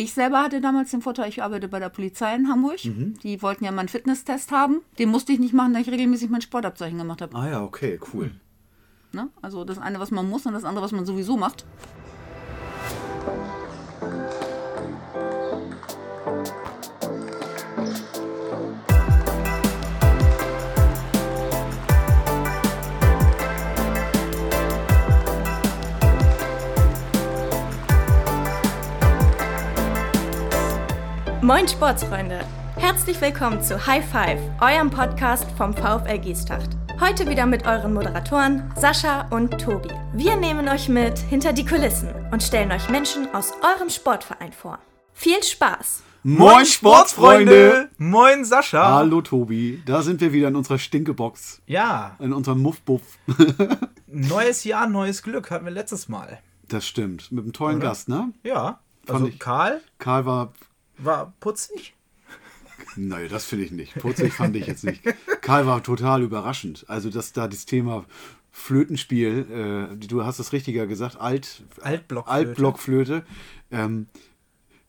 Ich selber hatte damals den Vorteil, ich arbeite bei der Polizei in Hamburg. Die wollten ja mal einen Fitnesstest haben. Den musste ich nicht machen, da ich regelmäßig mein Sportabzeichen gemacht habe. Ah ja, okay, cool. Ne? Also das eine, was man muss und das andere, was man sowieso macht. Moin Sportsfreunde! Herzlich willkommen zu High Five, eurem Podcast vom VfL Giestacht. Heute wieder mit euren Moderatoren Sascha und Tobi. Wir nehmen euch mit hinter die Kulissen und stellen euch Menschen aus eurem Sportverein vor. Viel Spaß! Moin Sportsfreunde! Moin Sascha! Hallo Tobi, da sind wir wieder in unserer Stinkebox, Ja, in unserem Muffbuff. neues Jahr, neues Glück hatten wir letztes Mal. Das stimmt, mit einem tollen Gast, ne? Ja, Fand also ich- Karl Karl war, war putzig. nein, das finde ich nicht. Putzig fand ich jetzt nicht. Karl war total überraschend. Also, dass da das Thema Flötenspiel, äh, du hast es richtiger gesagt, Alt, Altblockflöte. Altblockflöte, ähm,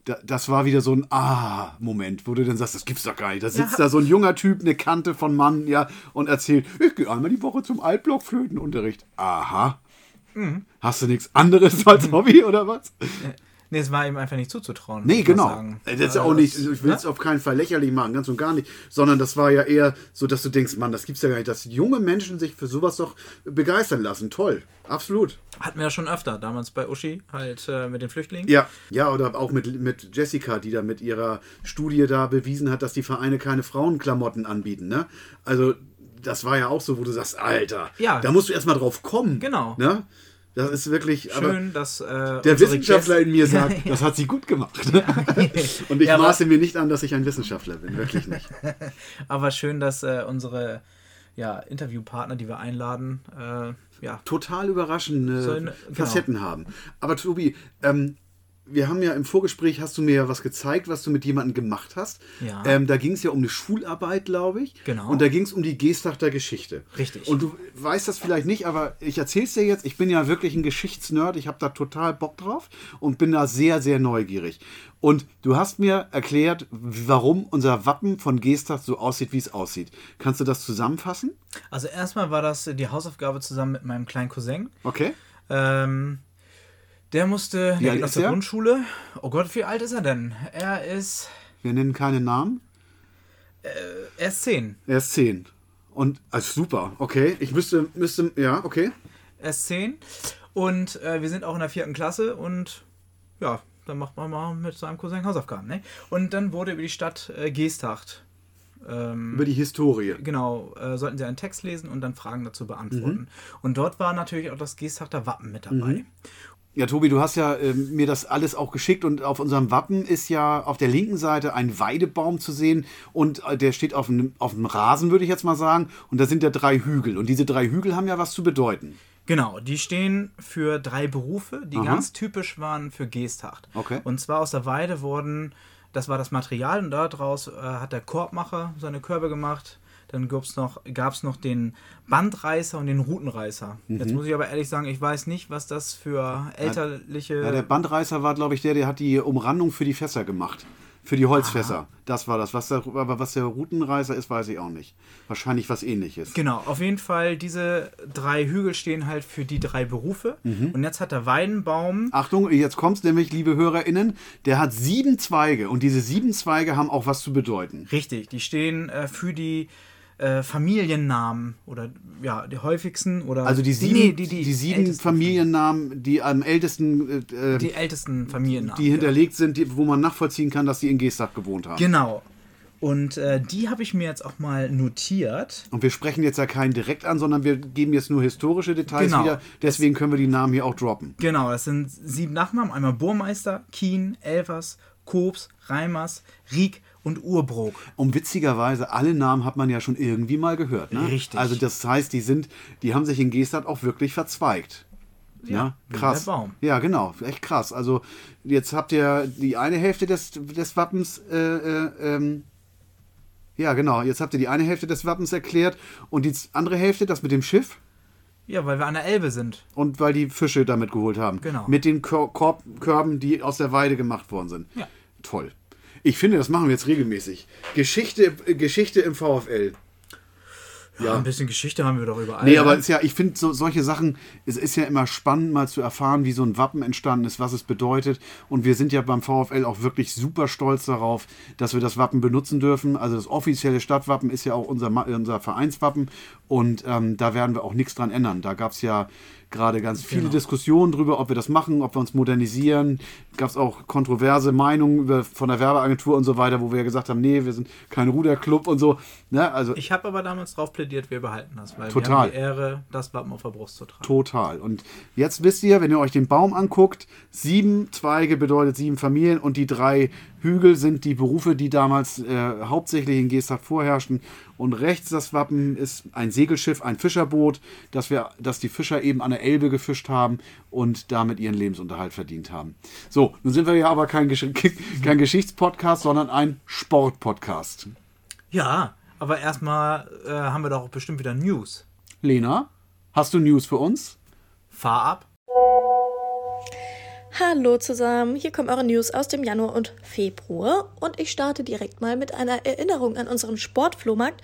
da, das war wieder so ein Ah-Moment, wo du dann sagst, das gibt's doch gar nicht. Da sitzt da so ein junger Typ, eine Kante von Mann, ja, und erzählt, ich gehe einmal die Woche zum Altblockflötenunterricht. Aha. Mhm. Hast du nichts anderes als Hobby oder was? Nee, es war ihm einfach nicht zuzutrauen. Nee, genau. sagen. Das ist Äh, auch nicht, das- ich will es auf keinen Fall lächerlich machen, ganz und gar nicht, sondern das war ja eher so, dass du denkst, Mann, das gibt's ja gar nicht, dass junge Menschen sich für sowas doch begeistern lassen. Toll, absolut. Hatten wir ja schon öfter, damals bei Uschi, halt äh, mit den Flüchtlingen. Ja, ja, oder auch mit, mit Jessica, die da mit ihrer Studie da bewiesen hat, dass die Vereine keine Frauenklamotten anbieten, ne? Also, das war ja auch so, wo du sagst, Alter, Ja. da musst du erstmal drauf kommen. Genau. Ne? Das ist wirklich, Schön, dass äh, der Wissenschaftler Gäste- in mir sagt, das hat sie gut gemacht. Und ich Ja, maße mir nicht an, dass ich ein Wissenschaftler bin, wirklich nicht. Aber schön, dass äh, unsere ja, Interviewpartner, die wir einladen, äh, ja, total überraschende So eine- genau. Facetten haben. Aber Tobi, ähm, wir haben ja im Vorgespräch, hast du mir ja was gezeigt, was du mit jemandem gemacht hast. Ja. Ähm, da ging es ja um eine Schularbeit, glaube ich. Genau. Und da ging es um die Gestachter Geschichte. Richtig. Und du weißt das vielleicht nicht, aber ich erzähl's dir jetzt. Ich bin ja wirklich ein Geschichtsnerd. Ich habe da total Bock drauf und bin da sehr, sehr neugierig. Und du hast mir erklärt, warum unser Wappen von Gestacht so aussieht, wie es aussieht. Kannst du das zusammenfassen? Also erstmal war das die Hausaufgabe zusammen mit meinem kleinen Cousin. Okay. Ähm, der musste, Wie der alt geht aus der er? Grundschule. Oh Gott, wie alt ist er denn? Er ist, Wir nennen keine Namen. er ist zehn. Er ist 10. Und, also super, okay. Ich müsste, müsste, ja, okay. Er ist zehn. Und äh, wir sind auch in der vierten Klasse und ja, dann macht man mal mit seinem Cousin Hausaufgaben. Ne? Und dann wurde über die Stadt äh, Geesthacht. Ähm, Über die Historie. Genau, äh, sollten sie einen Text lesen und dann Fragen dazu Mhm. beantworten. Und dort war natürlich auch das Geesthachter Wappen mit dabei. Ja, Tobi, du hast ja ähm, mir das alles auch geschickt und auf unserem Wappen ist ja auf der linken Seite ein Weidebaum zu sehen und äh, der steht auf einem, auf einem Rasen, würde ich jetzt mal sagen. Und da sind ja drei Hügel. Und diese drei Hügel haben ja was zu bedeuten. Genau, die stehen für drei Berufe, die Aha. ganz typisch waren für Geesthacht. Okay. Und zwar aus der Weide wurden, das war das Material und daraus äh, hat der Korbmacher seine Körbe gemacht. Dann gab es noch, gab's noch den Bandreißer und den Rutenreißer. Mhm. Jetzt muss ich aber ehrlich sagen, ich weiß nicht, was das für elterliche. Ja, der Bandreißer war, glaube ich, der, der hat die Umrandung für die Fässer gemacht. Für die Holzfässer. Das war das. Was der, aber was der Routenreißer ist, weiß ich auch nicht. Wahrscheinlich was ähnliches. Genau, auf jeden Fall, diese drei Hügel stehen halt für die drei Berufe. Mhm. Und jetzt hat der Weidenbaum. Achtung, jetzt kommt's nämlich, liebe HörerInnen, der hat sieben Zweige und diese sieben Zweige haben auch was zu bedeuten. Richtig, die stehen äh, für die äh, Familiennamen oder ja, die häufigsten oder. Also die sieben, nee, die, sieben ältesten- Familiennamen, die am ältesten, äh, Die die, ältesten Familiennamen. hinterlegt sind, die, wo man nachvollziehen kann, dass die in Geestach gewohnt haben. Genau. Und äh, die habe ich mir jetzt auch mal notiert. Und wir sprechen jetzt ja keinen direkt an, sondern wir geben jetzt nur historische Details Genau. wieder. Deswegen können wir die Namen hier auch droppen. Genau, das sind sieben Nachnamen. Einmal Burmeister, Kien, Elvers, Kobs, Reimers, Rieck und Urbrook. Und witzigerweise, alle Namen hat man ja schon irgendwie mal gehört. Ne? Richtig. Also das heißt, die sind, die haben sich in Geestach auch wirklich verzweigt. Ja, wie krass. der Baum. Ja, genau, echt krass. Also jetzt habt ihr die eine Hälfte des, des Wappens, äh, äh, ähm, ja genau, jetzt habt ihr die eine Hälfte des Wappens erklärt und die andere Hälfte, das mit dem Schiff Ja, weil wir an der Elbe sind. und weil die Fische damit geholt haben. Genau. Mit den Kor Korb Körben, die aus der Weide gemacht worden sind. Ja. Toll. Ich finde, das machen wir jetzt regelmäßig. Geschichte, Geschichte im VfL. Ja, ein bisschen Geschichte haben wir doch überall. Nee, ne? aber ist ja, ich finde so, solche Sachen, es ist ja immer spannend, mal zu erfahren, wie so ein Wappen entstanden ist, was es bedeutet. Und wir sind ja beim VfL auch wirklich super stolz darauf, dass wir das Wappen benutzen dürfen. Also das offizielle Stadtwappen ist ja auch unser, unser Vereinswappen und ähm, da werden wir auch nichts dran ändern. Da gab es ja gerade ganz viele Genau. Diskussionen drüber, ob wir das machen, ob wir uns modernisieren. Gab es auch kontroverse Meinungen über, von der Werbeagentur und so weiter, wo wir gesagt haben, nee, wir sind kein Ruderclub und so. Ne? Also Ich habe aber damals drauf plädiert, wir behalten das, weil wir Total. haben die Ehre, das Wappen auf der Brust zu tragen. Total. Und jetzt wisst ihr, wenn ihr euch den Baum anguckt, sieben Zweige bedeutet sieben Familien und die drei Hügel sind die Berufe, die damals äh, hauptsächlich in Geesthacht vorherrschten. Und rechts das Wappen ist ein Segelschiff, ein Fischerboot, das, wir, das die Fischer eben an der Elbe gefischt haben und damit ihren Lebensunterhalt verdient haben. So, nun sind wir ja aber kein, Gesch kein Geschichtspodcast, sondern ein Sportpodcast. Ja, aber erstmal äh, haben wir doch bestimmt wieder News. Lena, hast du News für uns? Fahr ab. Hallo zusammen, hier kommen eure News aus dem Januar und Februar und ich starte direkt mal mit einer Erinnerung an unseren Sportflohmarkt,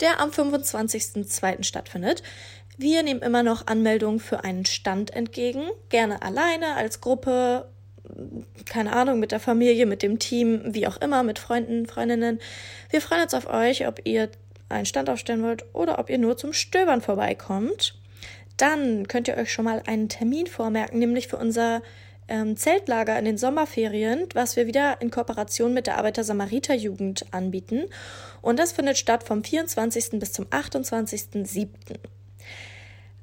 der am 25.02. stattfindet. Wir nehmen immer noch Anmeldungen für einen Stand entgegen, gerne alleine, als Gruppe, keine Ahnung, mit der Familie, mit dem Team, wie auch immer, mit Freunden, Freundinnen. Wir freuen uns auf euch, ob ihr einen Stand aufstellen wollt oder ob ihr nur zum Stöbern vorbeikommt. Dann könnt ihr euch schon mal einen Termin vormerken, nämlich für unser ähm, Zeltlager in den Sommerferien, was wir wieder in Kooperation mit der Arbeiter-Samariter-Jugend anbieten. Und das findet statt vom 24. bis zum 28.07.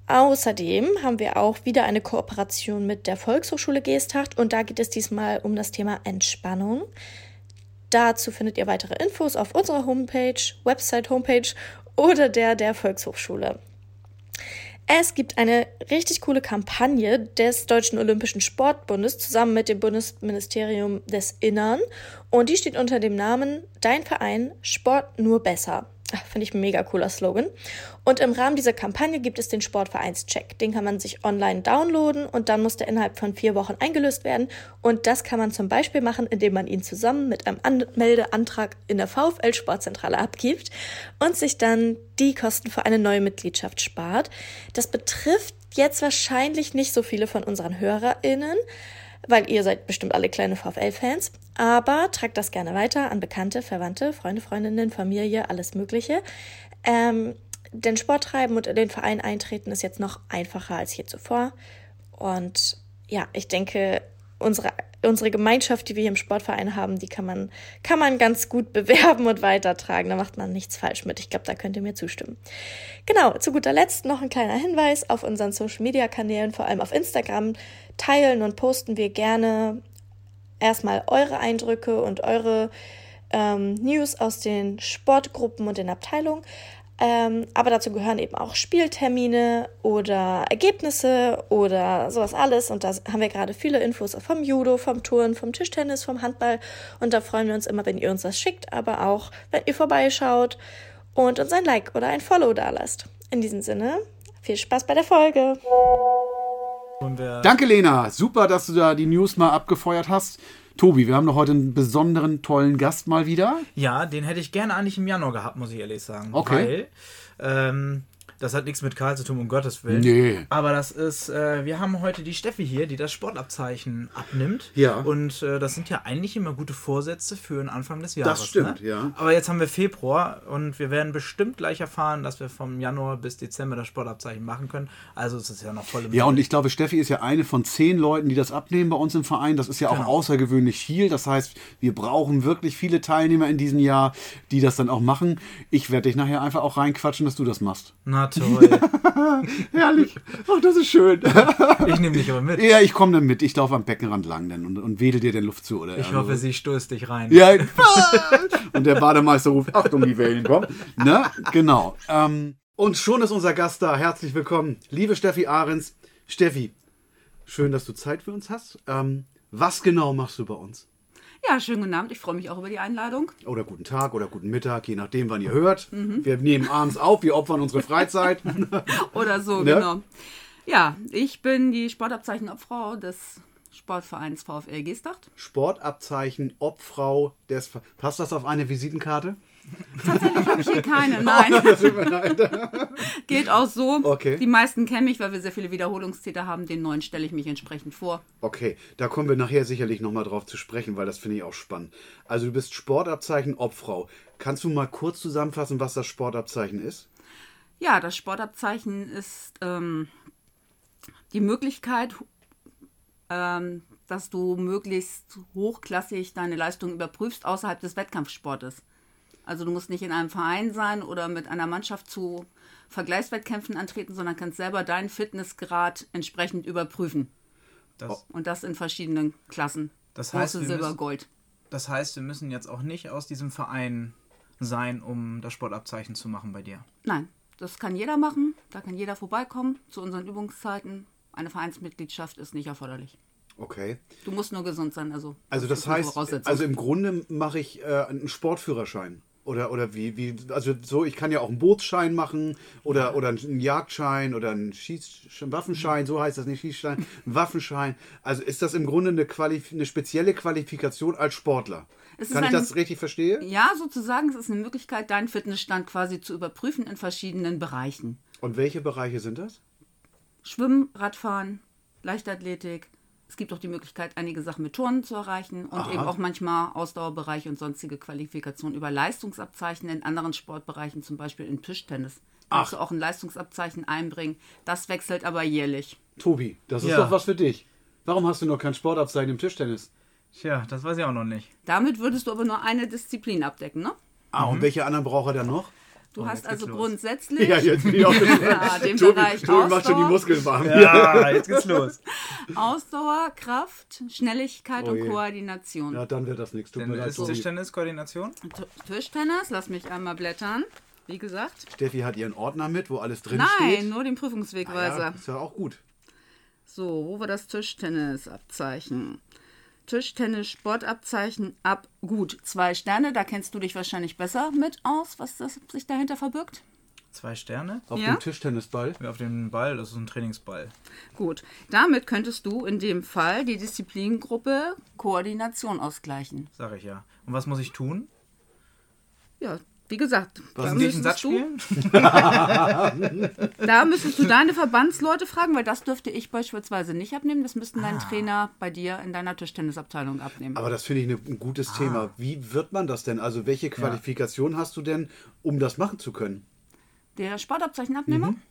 Außerdem haben wir auch wieder eine Kooperation mit der Volkshochschule Geesthacht und da geht es diesmal um das Thema Entspannung. Dazu findet ihr weitere Infos auf unserer Homepage, Website-Homepage oder der der Volkshochschule. Es gibt eine richtig coole Kampagne des Deutschen Olympischen Sportbundes zusammen mit dem Bundesministerium des Innern und die steht unter dem Namen Dein Verein Sport nur besser. Finde ich ein mega cooler Slogan. Und im Rahmen dieser Kampagne gibt es den Sportvereinscheck. Den kann man sich online downloaden und dann muss der innerhalb von vier Wochen eingelöst werden. Und das kann man zum Beispiel machen, indem man ihn zusammen mit einem Anmeldeantrag in der VfL Sportzentrale abgibt und sich dann die Kosten für eine neue Mitgliedschaft spart. Das betrifft jetzt wahrscheinlich nicht so viele von unseren HörerInnen, weil ihr seid bestimmt alle kleine VfL-Fans. Aber tragt das gerne weiter an Bekannte, Verwandte, Freunde, Freundinnen, Familie, alles Mögliche. Ähm, denn Sport treiben und in den Verein eintreten ist jetzt noch einfacher als je zuvor. Und ja, ich denke, unsere, unsere Gemeinschaft, die wir hier im Sportverein haben, die kann man, kann man ganz gut bewerben und weitertragen. Da macht man nichts falsch mit. Ich glaube, da könnt ihr mir zustimmen. Genau, zu guter Letzt noch ein kleiner Hinweis auf unseren Social-Media-Kanälen, vor allem auf Instagram. Teilen und posten wir gerne erstmal eure Eindrücke und eure ähm, News aus den Sportgruppen und den Abteilungen. Ähm, aber dazu gehören eben auch Spieltermine oder Ergebnisse oder sowas alles. Und da haben wir gerade viele Infos vom Judo, vom Turnen, vom Tischtennis, vom Handball. Und da freuen wir uns immer, wenn ihr uns das schickt, aber auch, wenn ihr vorbeischaut und uns ein Like oder ein Follow da lasst. In diesem Sinne, viel Spaß bei der Folge. Danke, Lena. Super, dass du da die News mal abgefeuert hast. Tobi, wir haben doch heute einen besonderen, tollen Gast mal wieder. Ja, den hätte ich gerne eigentlich im Januar gehabt, muss ich ehrlich sagen. Okay. Weil, ähm, das hat nichts mit Karl zu tun, um Gottes Willen. Nee. Aber das ist, äh, wir haben heute die Steffi hier, die das Sportabzeichen abnimmt. Ja. Und äh, das sind ja eigentlich immer gute Vorsätze für den Anfang des Jahres. stimmt, ne? ja. Aber jetzt haben wir Februar und wir werden bestimmt gleich erfahren, dass wir vom Januar bis Dezember das Sportabzeichen machen können. Also es ist ja noch voll im Ja, und Feld. ich glaube, Steffi ist ja eine von zehn Leuten, die das abnehmen bei uns im Verein. Das ist ja auch Genau. außergewöhnlich viel. Das heißt, wir brauchen wirklich viele Teilnehmer in diesem Jahr, die das dann auch machen. Ich werde dich nachher einfach auch reinquatschen, dass du das machst. Na toll. Herrlich. Ach, das ist schön. ich nehme dich aber mit. ja, ich komme dann mit. Ich laufe am Beckenrand lang dann und, und wedel dir den Luft zu. Oder Ich hoffe, sie stößt dich rein. Ja, und der Bademeister ruft, Achtung, die Wellen kommen. Ne? Genau. Ähm, und schon ist unser Gast da. Herzlich willkommen, liebe Steffi Ahrens. Steffi, schön, dass du Zeit für uns hast. Ähm, was genau machst du bei uns? Ja, schönen guten Abend. Ich freue mich auch über die Einladung. Oder guten Tag oder guten Mittag, je nachdem, wann ihr hört. Wir nehmen abends auf, wir opfern unsere Freizeit. Oder so, Ne? genau. Ja, ich bin die Sportabzeichenobfrau des Sportvereins VfL Geestacht. Sportabzeichen Obfrau des. Passt das auf eine Visitenkarte? Tatsächlich habe ich hier keine, nein. Leid. Geht auch so. Okay. Die meisten kennen mich, weil wir sehr viele Wiederholungstäter haben. Den neuen stelle ich mich entsprechend vor. Okay, da kommen wir nachher sicherlich nochmal drauf zu sprechen, weil das finde ich auch spannend. Also du bist Sportabzeichen Obfrau. Kannst du mal kurz zusammenfassen, was das Sportabzeichen ist? Ja, das Sportabzeichen ist ähm, die Möglichkeit, ähm, dass du möglichst hochklassig deine Leistung überprüfst außerhalb des Wettkampfsportes. Also du musst nicht in einem Verein sein oder mit einer Mannschaft zu Vergleichswettkämpfen antreten, sondern kannst selber deinen Fitnessgrad entsprechend überprüfen. Das, Und das in verschiedenen Klassen. Das heißt, Bronze, wir Silber, müssen- Gold. das heißt, wir müssen jetzt auch nicht aus diesem Verein sein, um das Sportabzeichen zu machen bei dir. Nein, das kann jeder machen. Da kann jeder vorbeikommen zu unseren Übungszeiten. Eine Vereinsmitgliedschaft ist nicht erforderlich. Okay. Du musst nur gesund sein. Also, Also das heißt, also im Grunde mache ich äh, einen Sportführerschein. Oder, oder wie, wie, also so, ich kann ja auch einen Bootsschein machen oder, oder einen Jagdschein oder einen Schieß, Waffenschein, so heißt das nicht, Schießschein, einen Waffenschein. Also ist das im Grunde eine, Qualif eine spezielle Qualifikation als Sportler? Kann ich das richtig verstehen? Ja, sozusagen, es ist eine Möglichkeit, deinen Fitnessstand quasi zu überprüfen in verschiedenen Bereichen. Und welche Bereiche sind das? Schwimmen, Radfahren, Leichtathletik. Es gibt auch die Möglichkeit, einige Sachen mit Turnen zu erreichen und Aha. eben auch manchmal Ausdauerbereiche und sonstige Qualifikationen über Leistungsabzeichen in anderen Sportbereichen, zum Beispiel in Tischtennis. Ach. Kannst du auch ein Leistungsabzeichen einbringen. Das wechselt aber jährlich. Tobi, das ist Ja. doch was für dich. Warum hast du noch kein Sportabzeichen im Tischtennis? Tja, das weiß ich auch noch nicht. Damit würdest du aber nur eine Disziplin abdecken, ne? Ah, und welche anderen braucht er dann noch? Du Oh, hast also grundsätzlich Ja, jetzt bin ich auch ja, den Tobi, Bereich Tobi macht schon die Muskeln warm. Ja, jetzt geht's los. Ausdauer, Kraft, Schnelligkeit Oh und je. Koordination. Ja, dann wird das nichts. Tut Denn mir leid, ist Tobi. Tischtennis Koordination? T- Tischtennis, lass mich einmal blättern. Wie gesagt. Steffi hat ihren Ordner mit, wo alles drin Nein, steht. nur den Ah, Prüfungswegweiser. ja, ist ja auch gut. So, wo war das Tischtennisabzeichen? Tischtennis, Sportabzeichen ab. Gut, zwei Sterne, da kennst du dich wahrscheinlich besser mit aus, was das sich dahinter verbirgt. Zwei Sterne? Auf Ja? dem Tischtennisball. Auf dem Ball, das ist ein Trainingsball. Gut, damit könntest du in dem Fall die Disziplingruppe Koordination ausgleichen. Sag ich ja. Und was muss ich tun? Ja, wie gesagt, Was, da müsstest, du, da müsstest du deine Verbandsleute fragen, weil das dürfte ich beispielsweise nicht abnehmen. Das müssten dein Trainer bei dir in deiner Tischtennisabteilung abnehmen. Aber das finde ich ein gutes Thema. Wie wird man das denn? Also welche Qualifikation hast du denn, um das machen zu können? Der Sportabzeichenabnehmer? Mhm.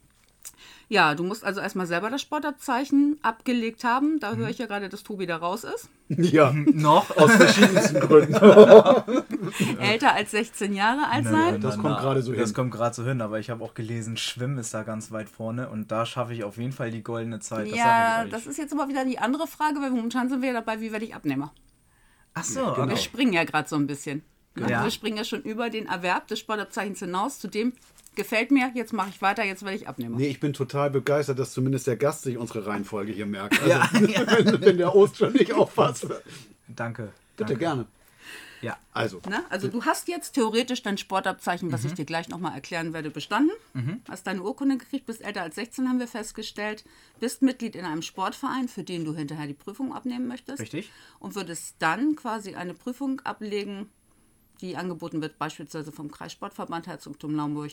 Ja, du musst also erstmal selber das Sportabzeichen abgelegt haben. Da Mhm. höre ich ja gerade, dass Tobi da raus ist. Ja, Noch? aus verschiedensten Gründen. Älter als 16 Jahre alt sein. das kommt gerade so Das hin. kommt gerade so hin, aber ich habe auch gelesen, Schwimmen ist da ganz weit vorne und da schaffe ich auf jeden Fall die goldene Zeit. Das Ja, das ist jetzt aber wieder die andere Frage, weil momentan sind wir ja dabei, wie werde ich Abnehmer? Ach so, genau. Wir springen ja gerade so ein bisschen. Ja. Wir springen ja schon über den Erwerb des Sportabzeichens hinaus, zu dem gefällt mir, jetzt mache ich weiter, jetzt werde ich Abnehmer. Nee, ich bin total begeistert, dass zumindest der Gast sich unsere Reihenfolge hier merkt. Also, Ja, wenn, wenn der Host schon nicht aufpasst. Danke. Bitte danke. gerne. Ja. Also, Ne? Also du hast jetzt theoretisch dein Sportabzeichen, was ich dir gleich nochmal erklären werde, bestanden. Hast deine Urkunde gekriegt, bist älter als 16, haben wir festgestellt. Bist Mitglied in einem Sportverein, für den du hinterher die Prüfung abnehmen möchtest. Richtig. Und würdest dann quasi eine Prüfung ablegen, die angeboten wird, beispielsweise vom Kreissportverband Herzogtum Naumburg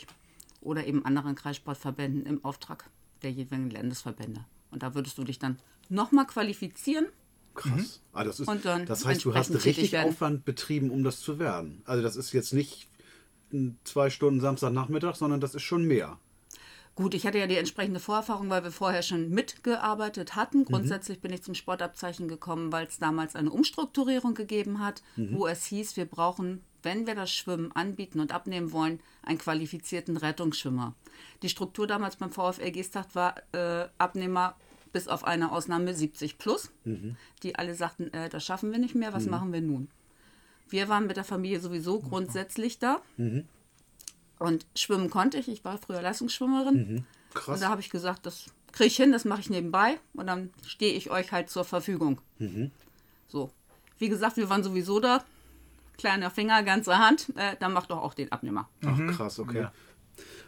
oder eben anderen Kreissportverbänden im Auftrag der jeweiligen Landesverbände. Und da würdest du dich dann nochmal qualifizieren. krass. Ah, das, ist, Und dann das heißt, du hast richtig. Aufwand betrieben, um das zu werden. Also das ist jetzt nicht zwei Stunden Samstagnachmittag, sondern das ist schon mehr. Gut, ich hatte ja die entsprechende Vorerfahrung, weil wir vorher schon mitgearbeitet hatten. Grundsätzlich bin ich zum Sportabzeichen gekommen, weil es damals eine Umstrukturierung gegeben hat, wo es hieß, wir brauchen, wenn wir das Schwimmen anbieten und abnehmen wollen, einen qualifizierten Rettungsschwimmer. Die Struktur damals beim VfL Geesthacht war äh, Abnehmer bis auf eine Ausnahme 70 plus, die alle sagten, äh, das schaffen wir nicht mehr, was machen wir nun? Wir waren mit der Familie sowieso grundsätzlich da. Und schwimmen konnte ich. Ich war früher Leistungsschwimmerin. Krass. Und da habe ich gesagt, das kriege ich hin, das mache ich nebenbei. Und dann stehe ich euch halt zur Verfügung. So. Wie gesagt, wir waren sowieso da. Kleiner Finger, ganze Hand. Äh, dann macht doch auch den Abnehmer. Ach, krass, okay. Ja.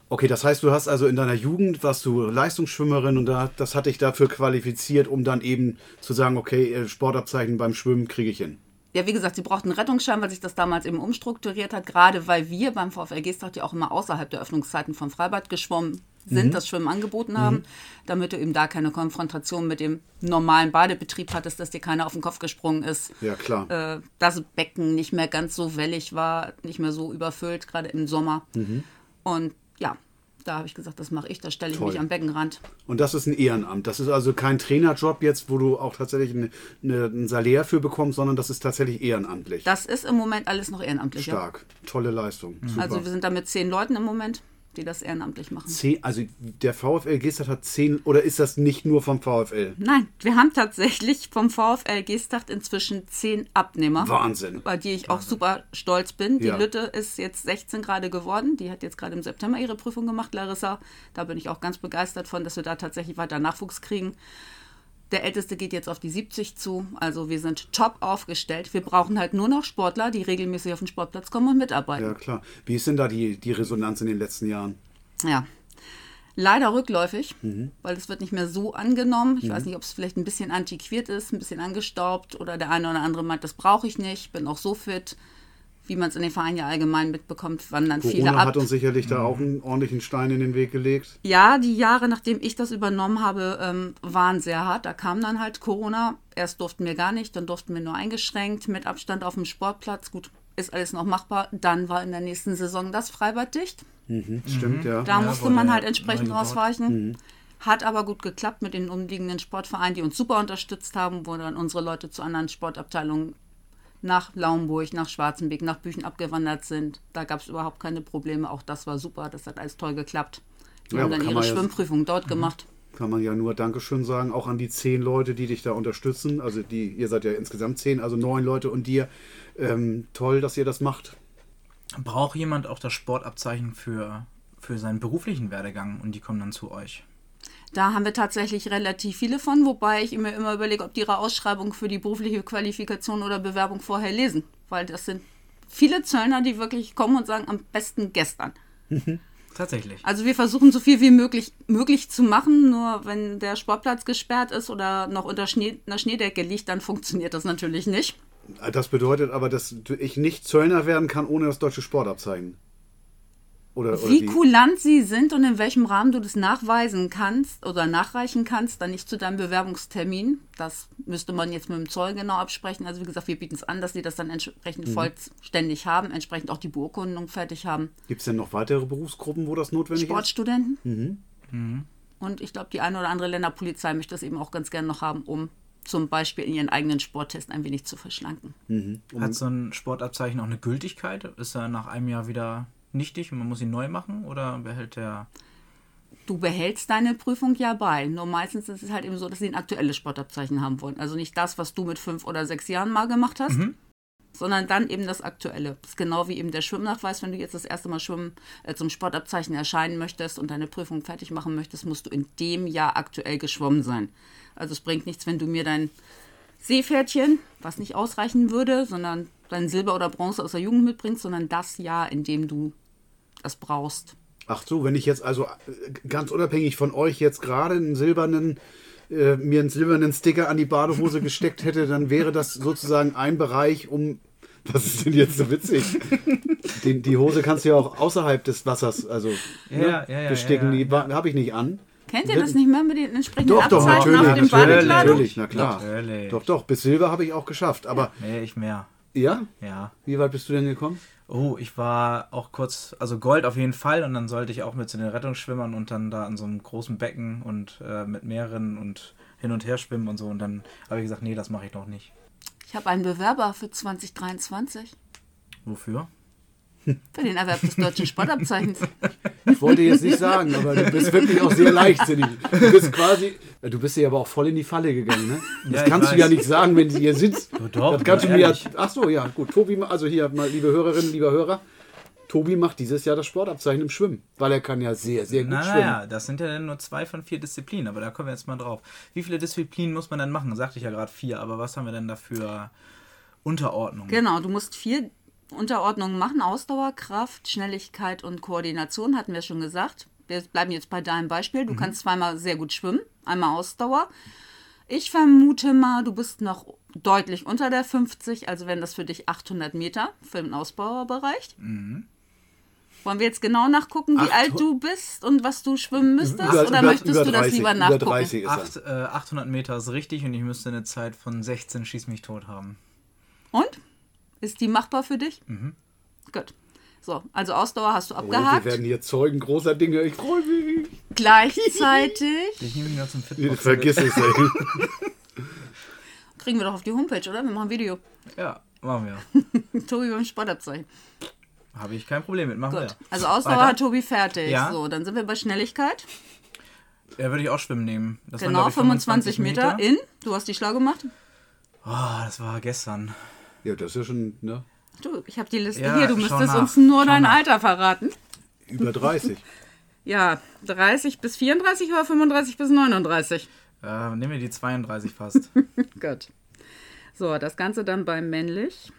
Okay, das heißt, du hast also in deiner Jugend, warst du Leistungsschwimmerin und da, das hat dich dafür qualifiziert, um dann eben zu sagen, okay, äh, Sportabzeichen beim Schwimmen kriege ich hin. Ja, wie gesagt, sie brauchten einen Rettungsschein, weil sich das damals eben umstrukturiert hat, gerade weil wir beim VfL Geesthacht ja auch immer außerhalb der Öffnungszeiten vom Freibad geschwommen sind, Mhm. das Schwimmen angeboten haben, damit du eben da keine Konfrontation mit dem normalen Badebetrieb hattest, dass dir keiner auf den Kopf gesprungen ist. Ja, klar. Äh, das Becken nicht mehr ganz so wellig war, nicht mehr so überfüllt, gerade im Sommer. Mhm. Und ja, da habe ich gesagt, das mache ich, da stelle ich Toll. mich am Beckenrand. Und das ist ein Ehrenamt. Das ist also kein Trainerjob jetzt, wo du auch tatsächlich eine, eine, ein Salär für bekommst, sondern das ist tatsächlich ehrenamtlich. Das ist im Moment alles noch ehrenamtlich. Ja. Stark. Tolle Leistung. Super. Also wir sind da mit zehn Leuten im Moment, die das ehrenamtlich machen. Zehn, also der VfL Gestert hat zehn, oder ist das nicht nur vom VfL? Nein, wir haben tatsächlich vom VfL Geesthacht inzwischen zehn Abnehmer. Wahnsinn. Über die ich auch super stolz bin. Die Ja. Lütte ist jetzt 16 gerade geworden. Die hat jetzt gerade im September ihre Prüfung gemacht, Larissa. Da bin ich auch ganz begeistert von, dass wir da tatsächlich weiter Nachwuchs kriegen. Der Älteste geht jetzt auf die 70 zu. Also wir sind top aufgestellt. Wir brauchen halt nur noch Sportler, die regelmäßig auf den Sportplatz kommen und mitarbeiten. Ja, klar. Wie ist denn da die, die Resonanz in den letzten Jahren? Ja. Leider rückläufig, Mhm. weil es wird nicht mehr so angenommen. Ich weiß nicht, ob es vielleicht ein bisschen antiquiert ist, ein bisschen angestaubt oder der eine oder andere meint, das brauche ich nicht, bin auch so fit, wie man es in den Vereinen ja allgemein mitbekommt, wandern viele Corona ab. hat uns sicherlich da auch einen ordentlichen Stein in den Weg gelegt. Ja, die Jahre, nachdem ich das übernommen habe, ähm, waren sehr hart. Da kam dann halt Corona. Erst durften wir gar nicht, dann durften wir nur eingeschränkt mit Abstand auf dem Sportplatz. Gut, ist alles noch machbar. Dann war in der nächsten Saison das Freibad dicht. Stimmt, ja. Da Ja, musste man halt entsprechend ausweichen. Hat aber gut geklappt mit den umliegenden Sportvereinen, die uns super unterstützt haben, wo dann unsere Leute zu anderen Sportabteilungen nach Laumburg, nach Schwarzenbeck, nach Büchen abgewandert sind. Da gab es überhaupt keine Probleme. Auch das war super. Das hat alles toll geklappt. Die Ja, haben dann ihre man ja- Schwimmprüfung dort gemacht. Kann man ja nur Dankeschön sagen, auch an die zehn Leute, die dich da unterstützen. Also die, ihr seid ja insgesamt zehn, also neun Leute und dir. Ähm, toll, dass ihr das macht. Braucht jemand auch das Sportabzeichen für, für seinen beruflichen Werdegang und die kommen dann zu euch? Da haben wir tatsächlich relativ viele von, wobei ich mir immer überlege, ob die ihre Ausschreibung für die berufliche Qualifikation oder Bewerbung vorher lesen. Weil das sind viele Zöllner, die wirklich kommen und sagen, am besten gestern. Tatsächlich. Also wir versuchen so viel wie möglich, möglich zu machen, nur wenn der Sportplatz gesperrt ist oder noch unter Schnee, einer Schneedecke liegt, dann funktioniert das natürlich nicht. Das bedeutet aber, dass ich nicht Zöllner werden kann ohne das deutsche Sportabzeichen. Oder, oder Wie kulant sie sind und in welchem Rahmen du das nachweisen kannst oder nachreichen kannst, dann nicht zu deinem Bewerbungstermin. Das müsste man jetzt mit dem Zoll genau absprechen. Also wie gesagt, wir bieten es an, dass sie das dann entsprechend Mhm. vollständig haben, entsprechend auch die Beurkundung fertig haben. Gibt es denn noch weitere Berufsgruppen, wo das notwendig Sportstudenten. Mhm. Und ich glaube, die eine oder andere Länderpolizei möchte das eben auch ganz gerne noch haben, um zum Beispiel in ihren eigenen Sporttest ein wenig zu verschlanken. Hat so ein Sportabzeichen auch eine Gültigkeit? Ist er nach einem Jahr wieder nichtig und man muss ihn neu machen? Oder behält der. Du behältst deine Prüfung ja bei. Nur meistens ist es halt eben so, dass sie ein aktuelles Sportabzeichen haben wollen. Also nicht das, was du mit fünf oder sechs Jahren mal gemacht hast, sondern dann eben das Aktuelle. Das ist genau wie eben der Schwimmnachweis. Wenn du jetzt das erste Mal schwimmen äh, zum Sportabzeichen erscheinen möchtest und deine Prüfung fertig machen möchtest, musst du in dem Jahr aktuell geschwommen sein. Also es bringt nichts, wenn du mir dein Seepferdchen, was nicht ausreichen würde, sondern dein Silber oder Bronze aus der Jugend mitbringst, sondern das Jahr, in dem du das brauchst. Ach so, wenn ich jetzt also äh, ganz unabhängig von euch jetzt gerade einen silbernen, äh, mir einen silbernen Sticker an die Badehose gesteckt hätte, dann wäre das sozusagen ein Bereich, um. Was ist denn jetzt so witzig? Den, die Hose kannst du ja auch außerhalb des Wassers also Ja, ne, ja, ja, besticken. ja, ja. Die habe ich nicht an. Kennt ihr das nicht mehr mit den entsprechenden Doch, doch, Abzeichen natürlich, auf dem natürlich, Badekleidung? natürlich, na klar. Natürlich. Doch, doch, bis Silber habe ich auch geschafft. Aber Nee, ich mehr. ja, Ja. wie weit bist du denn gekommen? Oh, ich war auch kurz, also Gold auf jeden Fall und dann sollte ich auch mit zu den Rettungsschwimmern und dann da in so einem großen Becken und äh, mit mehreren und hin und her schwimmen und so und dann habe ich gesagt, nee, das mache ich noch nicht. Ich habe einen Bewerber für 2023 Wofür? Für den Erwerb des deutschen Sportabzeichens. Ich wollte jetzt nicht sagen, aber du bist wirklich auch sehr leichtsinnig. Du bist quasi, du bist ja aber auch voll in die Falle gegangen, ne? Das Ja, kannst du weiß. ja nicht sagen, wenn sie hier sitzt. doch, das kannst du mir ja, ach so, ja, gut. Tobi, also hier mal, liebe Hörerinnen, lieber Hörer, Tobi macht dieses Jahr das Sportabzeichen im Schwimmen, weil er kann ja sehr, sehr gut Na, schwimmen. naja, das sind ja dann nur zwei von vier Disziplinen, aber da kommen wir jetzt mal drauf. Wie viele Disziplinen muss man denn machen? Sagte ich ja gerade vier, aber was haben wir denn da für Unterordnungen? Genau, du musst vier Unterordnungen machen. Ausdauer, Kraft, Schnelligkeit und Koordination hatten wir schon gesagt. Wir bleiben jetzt bei deinem Beispiel. Du kannst zweimal sehr gut schwimmen, einmal Ausdauer. Ich vermute mal, du bist noch deutlich unter der 50, also wären das für dich 800 Meter für den Ausbauerbereich. Wollen wir jetzt genau nachgucken, wie Acht- alt du bist und was du schwimmen müsstest? Über- oder über- möchtest über du das 30, lieber über nachgucken? 30 ist er. Acht, äh, 800 Meter ist richtig und ich müsste eine Zeit von 16 Schieß mich tot haben. Und? Ist die machbar für dich? Mhm. Gut. So, also Ausdauer hast du Oh, wir abgehakt. werden hier Zeugen großer Dinge. Ich freue mich. Gleichzeitig Ich nehme ihn ja zum Nee, Fitbox. Vergiss es, ey. kriegen wir doch auf die Homepage, oder? Wir machen ein Video. Ja, machen wir. Tobi beim Sportabzeichen. Habe ich kein Problem mit. Machen Gut. wir. Also Ausdauer Weiter. hat Tobi fertig. Ja. So, dann sind wir bei Schnelligkeit. Ja, würde ich auch schwimmen nehmen. Das waren, Genau, glaub ich, 25 Meter in. Du hast die schlau gemacht. Oh, das war gestern. Ja, das ist ja schon ne? Du, ich habe die Liste Ja, hier. Du müsstest nach. uns nur dein nach. Alter verraten. über 30. Ja, 30 bis 34 oder 35 bis 39. Äh, nehmen wir die 32 fast. Gut. So, das Ganze dann bei männlich.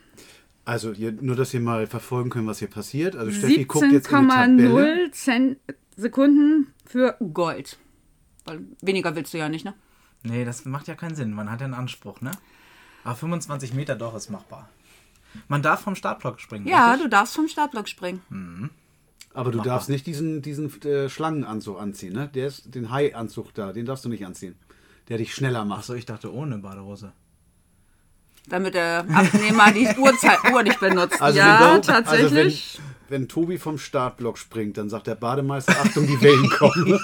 Also hier, nur, dass ihr mal verfolgen könnt, was hier passiert. Also Steffi guckt jetzt in die Tabelle. 17,0 Cent- Sekunden für Gold. Weil weniger willst du ja nicht, ne? nee, das macht ja keinen Sinn. Man hat ja einen Anspruch, ne? Aber 25 Meter doch ist machbar. Man darf vom Startblock springen. Ja, richtig? du darfst vom Startblock springen. Aber du darfst nicht diesen, diesen äh, Schlangenanzug anziehen, ne? Der ist den Hai-Anzug da, den darfst du nicht anziehen. Der dich schneller macht. Achso, ich dachte ohne Badehose. Damit der Abnehmer die Uhrzeit, Uhr nicht benutzt. Also ja, wenn, du- tatsächlich. Also wenn, wenn Tobi vom Startblock springt, dann sagt der Bademeister, Achtung, die Wellen kommen.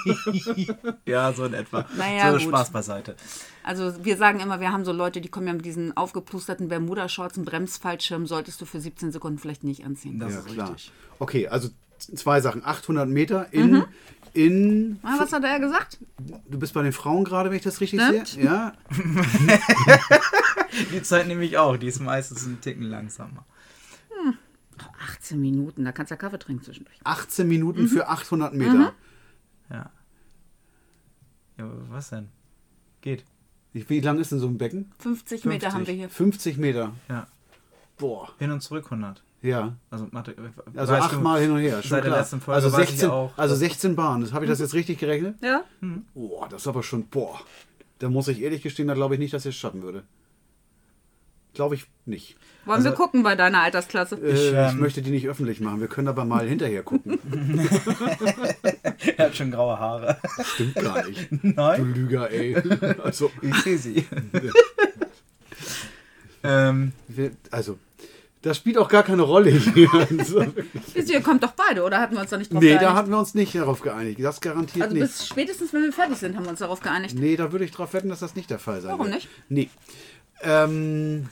Ja, so in etwa. Naja, so gut. Spaß beiseite. Also wir sagen immer, wir haben so Leute, die kommen ja mit diesen aufgeplusterten Bermuda-Shorts, einen Bremsfallschirm solltest du für 17 Sekunden vielleicht nicht anziehen. Das ja, ist klar. richtig. Okay, also zwei Sachen. 800 Meter in, Mhm. In Ah, was hat er gesagt? du bist bei den Frauen gerade, wenn ich das richtig Stimmt. sehe. Ja, Die Zeit nehme ich auch. Die ist meistens ein Ticken langsamer. 18 Minuten, da kannst du ja Kaffee trinken zwischendurch. 18 Minuten Mhm. für 800 Meter. Ja. Ja, was denn? Geht. Wie- Wie lang ist denn so ein Becken? 50, Meter haben wir hier. 50 Meter. Ja. Boah, Hin und zurück 100. ja. Also, Mathe, Also weißt du, achtmal hin und her. Schon seit der klar. letzten Folge also weiß ich 16, auch, also dass- 16 Bahnen. Das- Habe ich das jetzt richtig gerechnet? Ja? Boah, das ist aber schon, boah. Da muss ich ehrlich gestehen, da glaube ich nicht, dass ich es schaffen würde. Glaube ich nicht. Wollen wir Also- gucken bei deiner Altersklasse? Äh, ich ähm, möchte die nicht öffentlich machen. Wir können aber mal hinterher gucken. Er hat schon graue Haare. Stimmt gar nicht. Du Nein. Lüger, ey. Also, Ich sehe sie. ähm, wir, also, das spielt auch gar keine Rolle hier. Also, ihr, kommt doch beide, oder hatten wir uns da nicht drauf nee, geeinigt? da hatten wir uns nicht darauf geeinigt. Das garantiert also nicht. bis spätestens, wenn wir fertig sind, haben wir uns darauf geeinigt. Nee, da würde ich drauf wetten, dass das nicht der Fall sein Warum wird. nicht? Nee. Ähm,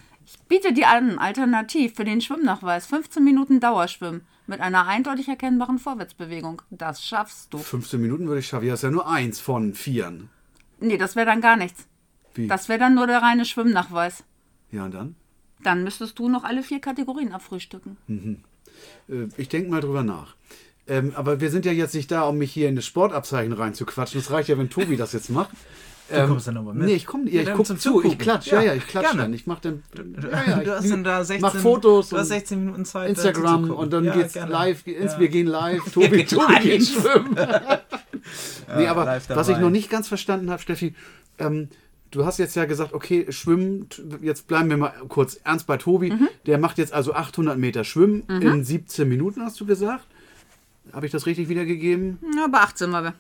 Biete dir an, alternativ für den Schwimmnachweis 15 Minuten Dauerschwimmen mit einer eindeutig erkennbaren Vorwärtsbewegung. Das schaffst du. 15 Minuten würde ich schaffen. Ja, ist ja nur eins von vieren. Nee, das wäre dann gar nichts. Wie? Das wäre dann nur der reine Schwimmnachweis. ja, und dann? Dann müsstest du noch alle vier Kategorien abfrühstücken. Äh, ich denke mal drüber nach. Ähm, aber wir sind ja jetzt nicht da, um mich hier in das Sportabzeichen reinzuquatschen. Das reicht ja, wenn Tobi das jetzt macht. Ähm, kommst dann aber mit. Nee, ich komme, ja, Ja, ich guck zum zu, ich Zugucken. klatsch, ja, Ja, ja, ich klatsch gerne. dann. Ich mach dann, ja, ja, du hast ich dann da 16, mach Fotos du hast und 16 Minuten Zeit. Instagram da zuzugucken. und dann Ja, geht's gerne. live, ins, Ja. wir gehen live, Tobi, Tobi geht schwimmen. nee, aber was ich noch nicht ganz verstanden habe, Steffi, ähm, du hast jetzt ja gesagt, okay, Schwimmen, jetzt bleiben wir mal kurz ernst bei Tobi, Mhm. der macht jetzt also 800 Meter Schwimmen in 17 Minuten, hast du gesagt? Habe ich das richtig wiedergegeben? Ja, bei 18 waren wir.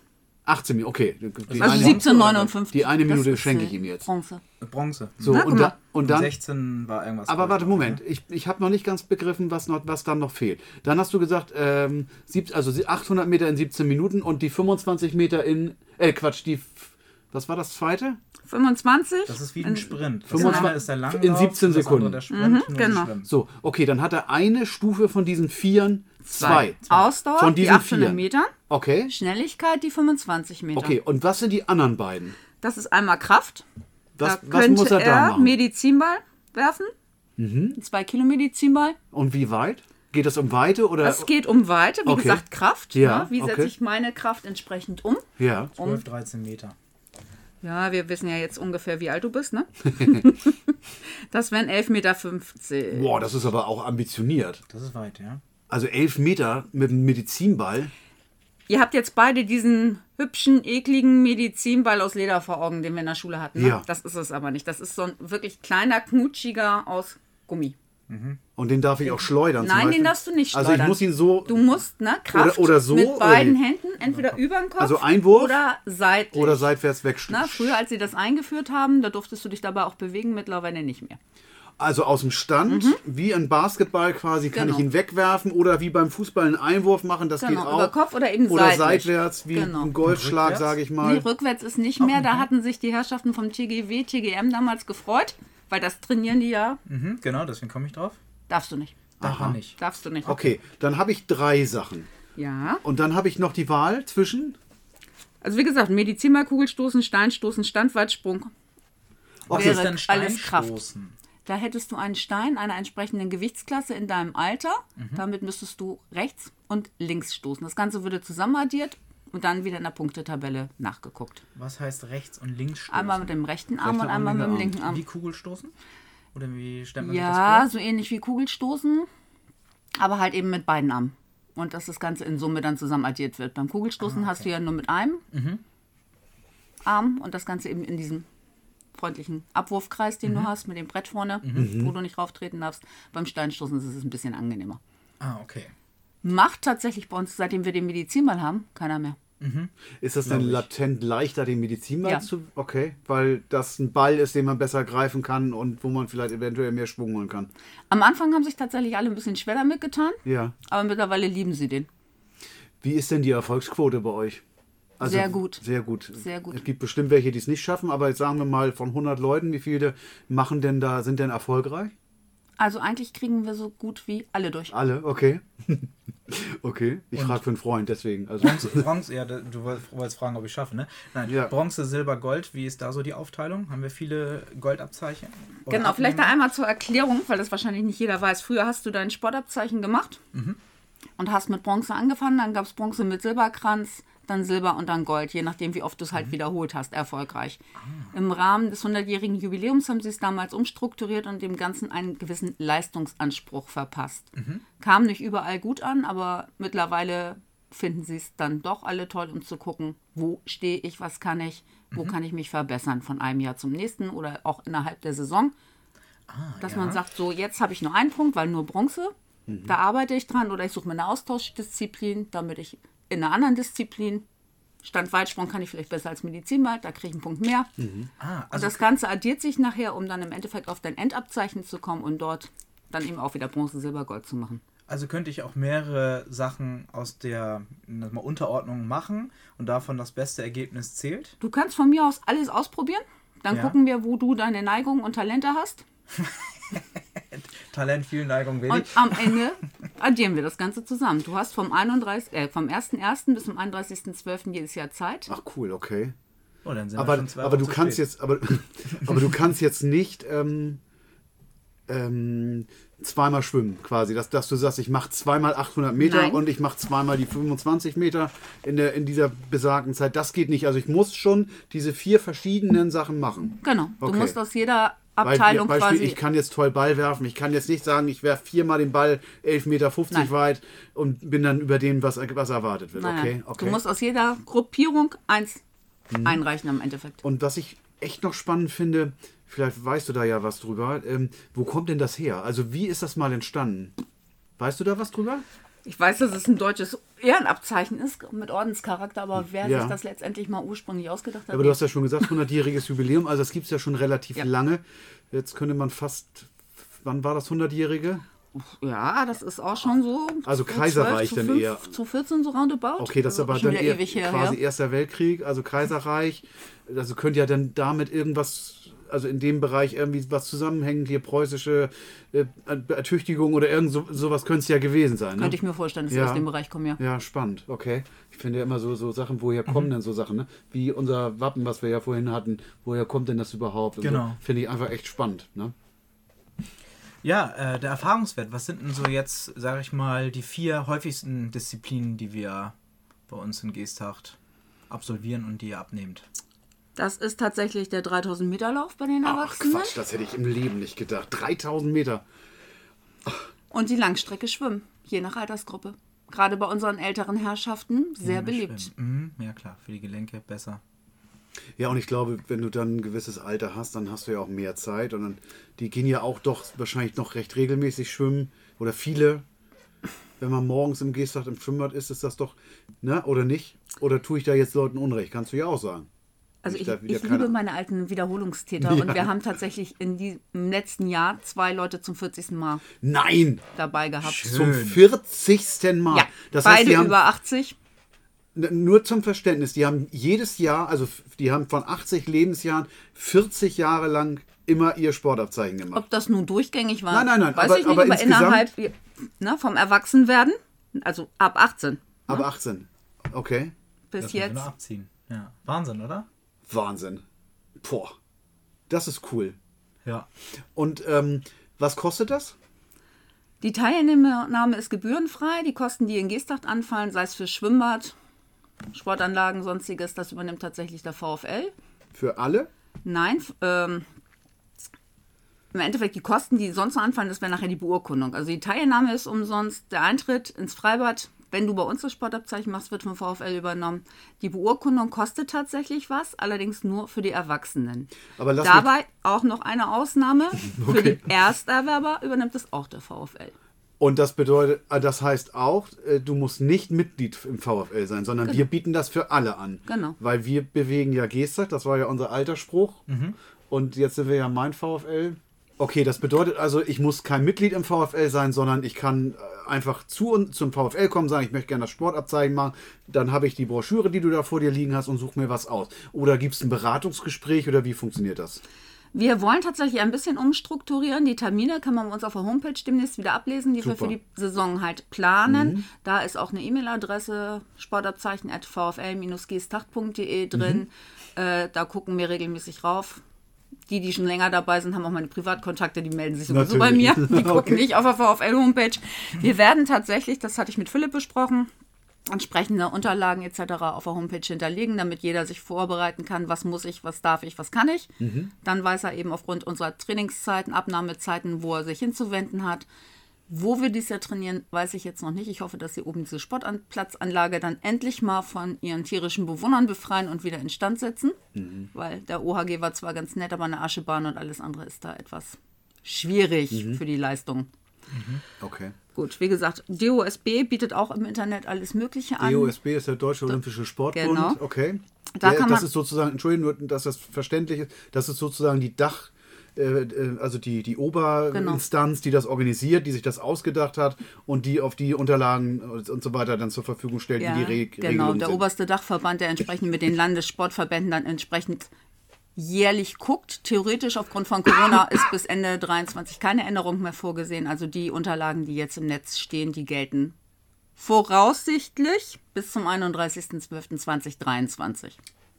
18 Minuten, okay. Die Also eine, 17,59. die eine Minute schenke ich ihm jetzt. Bronze. Bronze. So, Na, und, da, und dann, 16 war irgendwas. aber warte, Moment, ich, ich habe noch nicht ganz begriffen, was, noch, was dann noch fehlt. Dann hast du gesagt, ähm, sieb, also 800 Meter in 17 Minuten und die 25 Meter in, äh, Quatsch, die, was war das zweite? 25. Das ist wie ein Sprint. Das 25 eine ist der Langlauf, in 17 das andere Sekunden. Der Sprint, die genau. So, okay, dann hat er eine Stufe von diesen Vieren, zwei. Ausdauer, Von die diesen 800 Vieren. Meter. Okay, Schnelligkeit, die 25 Meter. okay, und was sind die anderen beiden? Das ist einmal Kraft. Was, da was könnte muss er da machen? Mhm. Medizinball werfen. Ein 2 Kilo Medizinball. Und wie weit? Geht das um Weite oder? Es geht um Weite, wie Okay. gesagt, Kraft. Ja, ne? Wie setze okay. ich meine Kraft entsprechend um? ja. 12, 13 Meter. Ja, wir wissen ja jetzt ungefähr, wie alt du bist, ne? das wären 11,50 Meter. Boah, das ist aber auch ambitioniert. Das ist weit, ja. Also elf Meter mit einem Medizinball. Ihr habt jetzt beide diesen hübschen, ekligen Medizinball aus Leder vor Augen, den wir in der Schule hatten. Ne? Ja. Das ist es aber nicht. Das ist so ein wirklich kleiner, knutschiger aus Gummi. Und den darf ich auch schleudern. Nein, den darfst du nicht Also ich schleudern. muss ihn so. Du musst, ne, Kraft Oder- oder so, mit oder beiden wie? Händen, entweder über den Kopf Also Einwurf oder seitlich. Oder seitwärts wegstellen. Na, früher, als sie das eingeführt haben, da durftest du dich dabei auch bewegen, mittlerweile nicht mehr. Also aus dem Stand, wie ein Basketball quasi, kann Genau. ich ihn wegwerfen oder wie beim Fußball einen Einwurf machen, das geht Genau, auch. über Kopf oder eben Oder seitlich. seitwärts, wie Genau. ein Rückwärts? sage ich Nee, mal. rückwärts ist nicht mehr. Da hatten sich die Herrschaften vom TGW, TGM damals gefreut, weil das trainieren die ja. Mhm, genau, deswegen komme ich drauf. Darfst du nicht. Darf man nicht. Darfst du nicht. Okay, dann habe ich drei Sachen. Ja. Und dann habe ich noch die Wahl zwischen. Also wie gesagt, Medizinball, Kugelstoßen, Steinstoßen, Standweitsprung. Okay, Wäre ist denn alles Kraft. Steinstoßen? Da hättest du einen Stein einer entsprechenden Gewichtsklasse in deinem Alter. Damit müsstest du rechts und links stoßen. Das Ganze würde zusammenaddiert und dann wieder in der Punktetabelle nachgeguckt. Was heißt rechts und links stoßen? Einmal mit dem rechten Arm Rechter und einmal mit dem linken Arm. Wie Kugelstoßen? Oder wie stellt man sich Ja, das so ähnlich wie Kugelstoßen, aber halt eben mit beiden Armen. Und dass das Ganze in Summe dann zusammen addiert wird. Beim Kugelstoßen hast du ja nur mit einem Arm und das Ganze eben in diesem freundlichen Abwurfkreis, den du hast, mit dem Brett vorne, wo du nicht rauftreten darfst. Beim Steinstoßen ist es ein bisschen angenehmer. vor? Ah, okay. Macht tatsächlich bei uns, seitdem wir den Medizinball haben, keiner mehr. Ist das denn latent leichter, den Medizinball Ja. zu. Okay, weil das ein Ball ist, den man besser greifen kann und wo man vielleicht eventuell mehr Schwung holen kann. Am Anfang haben sich tatsächlich alle ein bisschen schwer damit getan, Ja. aber mittlerweile lieben sie den. Wie ist denn die Erfolgsquote bei euch? Also, Sehr gut. Sehr gut. Sehr gut. Es gibt bestimmt welche, die es nicht schaffen, aber jetzt sagen wir mal von 100 Leuten, wie viele machen denn da, sind denn erfolgreich? Also eigentlich kriegen wir so gut wie alle durch. Alle, okay. okay, ich frage für einen Freund, deswegen. Also, Bronze, Bronze, ja, du woll- wolltest fragen, ob ich schaffe, ne? Nein, Ja. Bronze, Silber, Gold, wie ist da so die Aufteilung? Haben wir viele Goldabzeichen? Oder Genau, vielleicht da einmal zur Erklärung, weil das wahrscheinlich nicht jeder weiß. Früher hast du dein Sportabzeichen gemacht und hast mit Bronze angefangen, dann gab es Bronze mit Silberkranz, dann Silber und dann Gold, je nachdem, wie oft du es halt wiederholt hast, erfolgreich. Im Rahmen des 100-jährigen Jubiläums haben sie es damals umstrukturiert und dem Ganzen einen gewissen Leistungsanspruch verpasst. Kam nicht überall gut an, aber mittlerweile finden sie es dann doch alle toll, um zu gucken, wo stehe ich, was kann ich, wo kann ich mich verbessern von einem Jahr zum nächsten oder auch innerhalb der Saison. Dass man sagt, so jetzt habe ich nur einen Punkt, weil nur Bronze, da arbeite ich dran oder ich suche mir eine Austauschdisziplin, damit ich in einer anderen Disziplin, Standweitsprung kann ich vielleicht besser als Medizinball, da kriege ich einen Punkt mehr. Ah, Und also das Ganze addiert sich nachher, um dann im Endeffekt auf dein Endabzeichen zu kommen und dort dann eben auch wieder Bronze, Silber, Gold zu machen. Also könnte ich auch mehrere Sachen aus der mal, Unterordnung machen und davon das beste Ergebnis zählt. Du kannst von mir aus alles ausprobieren. Dann Ja. gucken wir, wo du deine Neigungen und Talente hast. Talent, viel Neigung, wenig. Und am Ende addieren wir das Ganze zusammen. Du hast vom, 31, äh, vom 1.1. bis zum 31.12. jedes Jahr Zeit. ach cool, okay. Oh, dann sind wir Aber, schon zwei aber du kannst spät. jetzt, aber, aber du kannst jetzt nicht ähm, ähm, zweimal schwimmen, quasi. Dass, dass du sagst, ich mache zweimal 800 Meter Nein. und ich mache zweimal die 25 Meter in, der, in dieser besagten Zeit. Das geht nicht. Also ich muss schon diese vier verschiedenen Sachen machen. Genau. Du Okay. musst aus jeder Abteilung Beispiel, quasi. ich kann jetzt toll Ball werfen. Ich kann jetzt nicht sagen, ich werfe viermal den Ball 11,50 Meter Nein. weit und bin dann über dem, was, was erwartet wird. Okay, okay. Du musst aus jeder Gruppierung eins einreichen am Endeffekt. Und was ich echt noch spannend finde, vielleicht weißt du da ja was drüber, ähm, wo kommt denn das her? Also wie ist das mal entstanden? Weißt du da was drüber? Ich weiß, dass es ein deutsches Ehrenabzeichen ist mit Ordenscharakter, aber wer Ja. sich das letztendlich mal ursprünglich ausgedacht hat. Aber du hast ja schon gesagt, 100-jähriges Jubiläum, also das gibt es ja schon relativ Ja. lange. Jetzt könnte man fast, wann war das 100-jährige? ja, das ist auch schon so. Also Kaiserreich 12, zu dann 5, eher. Zu 14 so roundabout. Okay, das ist Also aber dann eher ewig her. quasi ja. Erster Weltkrieg, also Kaiserreich. Also könnte ja dann damit irgendwas, also in dem Bereich irgendwie was zusammenhängen, hier preußische äh, Ertüchtigung oder irgend so, sowas könnte es ja gewesen sein. Ne? Könnte ich mir vorstellen, dass sie Ja. aus dem Bereich kommen, ja. Ja, spannend, okay. Ich finde ja immer so, so Sachen, woher kommen denn so Sachen, ne? Wie unser Wappen, was wir ja vorhin hatten, woher kommt denn das überhaupt? Genau. So, finde ich einfach echt spannend, ne? Ja, äh, der Erfahrungswert. Was sind denn so jetzt, sage ich mal, die vier häufigsten Disziplinen, die wir bei uns in Geesthacht absolvieren und die ihr abnehmt? Das ist tatsächlich der 3000 Meter Lauf bei den Ach Erwachsenen. Quatsch, das hätte ich im Leben nicht gedacht. 3000 Meter. Und die Langstrecke schwimmen, je nach Altersgruppe. Gerade bei unseren älteren Herrschaften sehr beliebt. Mhm, ja klar, für die Gelenke besser. Ja, und ich glaube, wenn du dann ein gewisses Alter hast, dann hast du ja auch mehr Zeit. Und dann, die gehen ja auch doch wahrscheinlich noch recht regelmäßig schwimmen. Oder viele. Wenn man morgens im Gehstag im Schwimmbad ist, ist das doch, ne? Oder nicht? Oder tue ich da jetzt Leuten Unrecht? Kannst du ja auch sagen. Also ich, ich keine- liebe meine alten Wiederholungstäter und wir haben tatsächlich in die, im letzten Jahr zwei Leute zum 40. Mal Nein! dabei gehabt. Zum 40. Mal. Ja, das beide heißt, die haben, über 80. N- Nur zum Verständnis, die haben jedes Jahr, also die haben von 80 Lebensjahren 40 Jahre lang immer ihr Sportabzeichen gemacht. Ob das nun durchgängig war, Nein, nein, nein, weiß aber- ich nicht, aber aber, insgesamt- innerhalb ne, vom Erwachsenwerden, also ab 18 Aber 18. Okay. bis Das jetzt. noch abziehen. Ja. Wahnsinn, oder? Wahnsinn. Boah. Das ist cool. Ja. Und ähm, was kostet das? Die Teilnahme ist gebührenfrei. Die Kosten, die in Geesthacht anfallen, sei es für Schwimmbad, Sportanlagen, sonstiges, das übernimmt tatsächlich der VfL. Für alle? Nein, ähm, im Endeffekt die Kosten, die sonst noch anfallen, das wäre nachher die Beurkundung. Also die Teilnahme ist umsonst, der Eintritt ins Freibad, wenn du bei uns das Sportabzeichen machst, wird vom VfL übernommen. Die Beurkundung kostet tatsächlich was, allerdings nur für die Erwachsenen. Aber Dabei auch noch eine Ausnahme. Für Okay. die Ersterwerber übernimmt es auch der VfL. Und das bedeutet, äh, das heißt auch, äh, du musst nicht Mitglied im VfL sein, sondern wir bieten das für alle an. Genau. Weil wir bewegen ja Gestag, das war ja unser alter Spruch. Und jetzt sind wir ja mein VfL. Okay, das bedeutet also, ich muss kein Mitglied im VfL sein, sondern ich kann äh, einfach zu und zum VfL kommen, sagen, ich möchte gerne das Sportabzeichen machen. Dann habe ich die Broschüre, die du da vor dir liegen hast und suche mir was aus. Oder gibt es ein Beratungsgespräch oder wie funktioniert das? Wir wollen tatsächlich ein bisschen umstrukturieren. Die Termine kann man bei uns auf der Homepage demnächst wieder ablesen, die wir Super. für die Saison halt planen. Da ist auch eine E-Mail-Adresse sportabzeichen at vfl-gestacht.de drin. Äh, da gucken wir regelmäßig rauf. Die, die schon länger dabei sind, haben auch meine Privatkontakte, die melden sich sowieso bei mir. Die gucken Okay. nicht auf der VfL-Homepage. Wir werden tatsächlich, das hatte ich mit Philipp besprochen, entsprechende Unterlagen etc. auf der Homepage hinterlegen, damit jeder sich vorbereiten kann, was muss ich, was darf ich, was kann ich. Dann weiß er eben aufgrund unserer Trainingszeiten, Abnahmezeiten, wo er sich hinzuwenden hat. Wo wir dies Jahr trainieren, weiß ich jetzt noch nicht. Ich hoffe, dass sie oben diese Sportplatzanlage dann endlich mal von ihren tierischen Bewohnern befreien und wieder instand setzen. Weil der OHG war zwar ganz nett, aber eine Aschebahn und alles andere ist da etwas schwierig für die Leistung. Okay. Gut, wie gesagt, DOSB bietet auch im Internet alles Mögliche an. DOSB ist der Deutsche Olympische Sportbund. Genau. Okay. Da Der- das ist sozusagen, Entschuldigung, nur, dass das verständlich ist, das ist sozusagen die Dach, also die, die Oberinstanz, die das organisiert, die sich das ausgedacht hat und die auf die Unterlagen und so weiter dann zur Verfügung stellt, Ja, wie die Re genau, Regelungen der sind. oberste Dachverband, der entsprechend mit den Landessportverbänden dann entsprechend jährlich guckt. Theoretisch aufgrund von Corona ist bis Ende 23 keine Änderung mehr vorgesehen. Also die Unterlagen, die jetzt im Netz stehen, die gelten voraussichtlich bis zum 31.12.2023.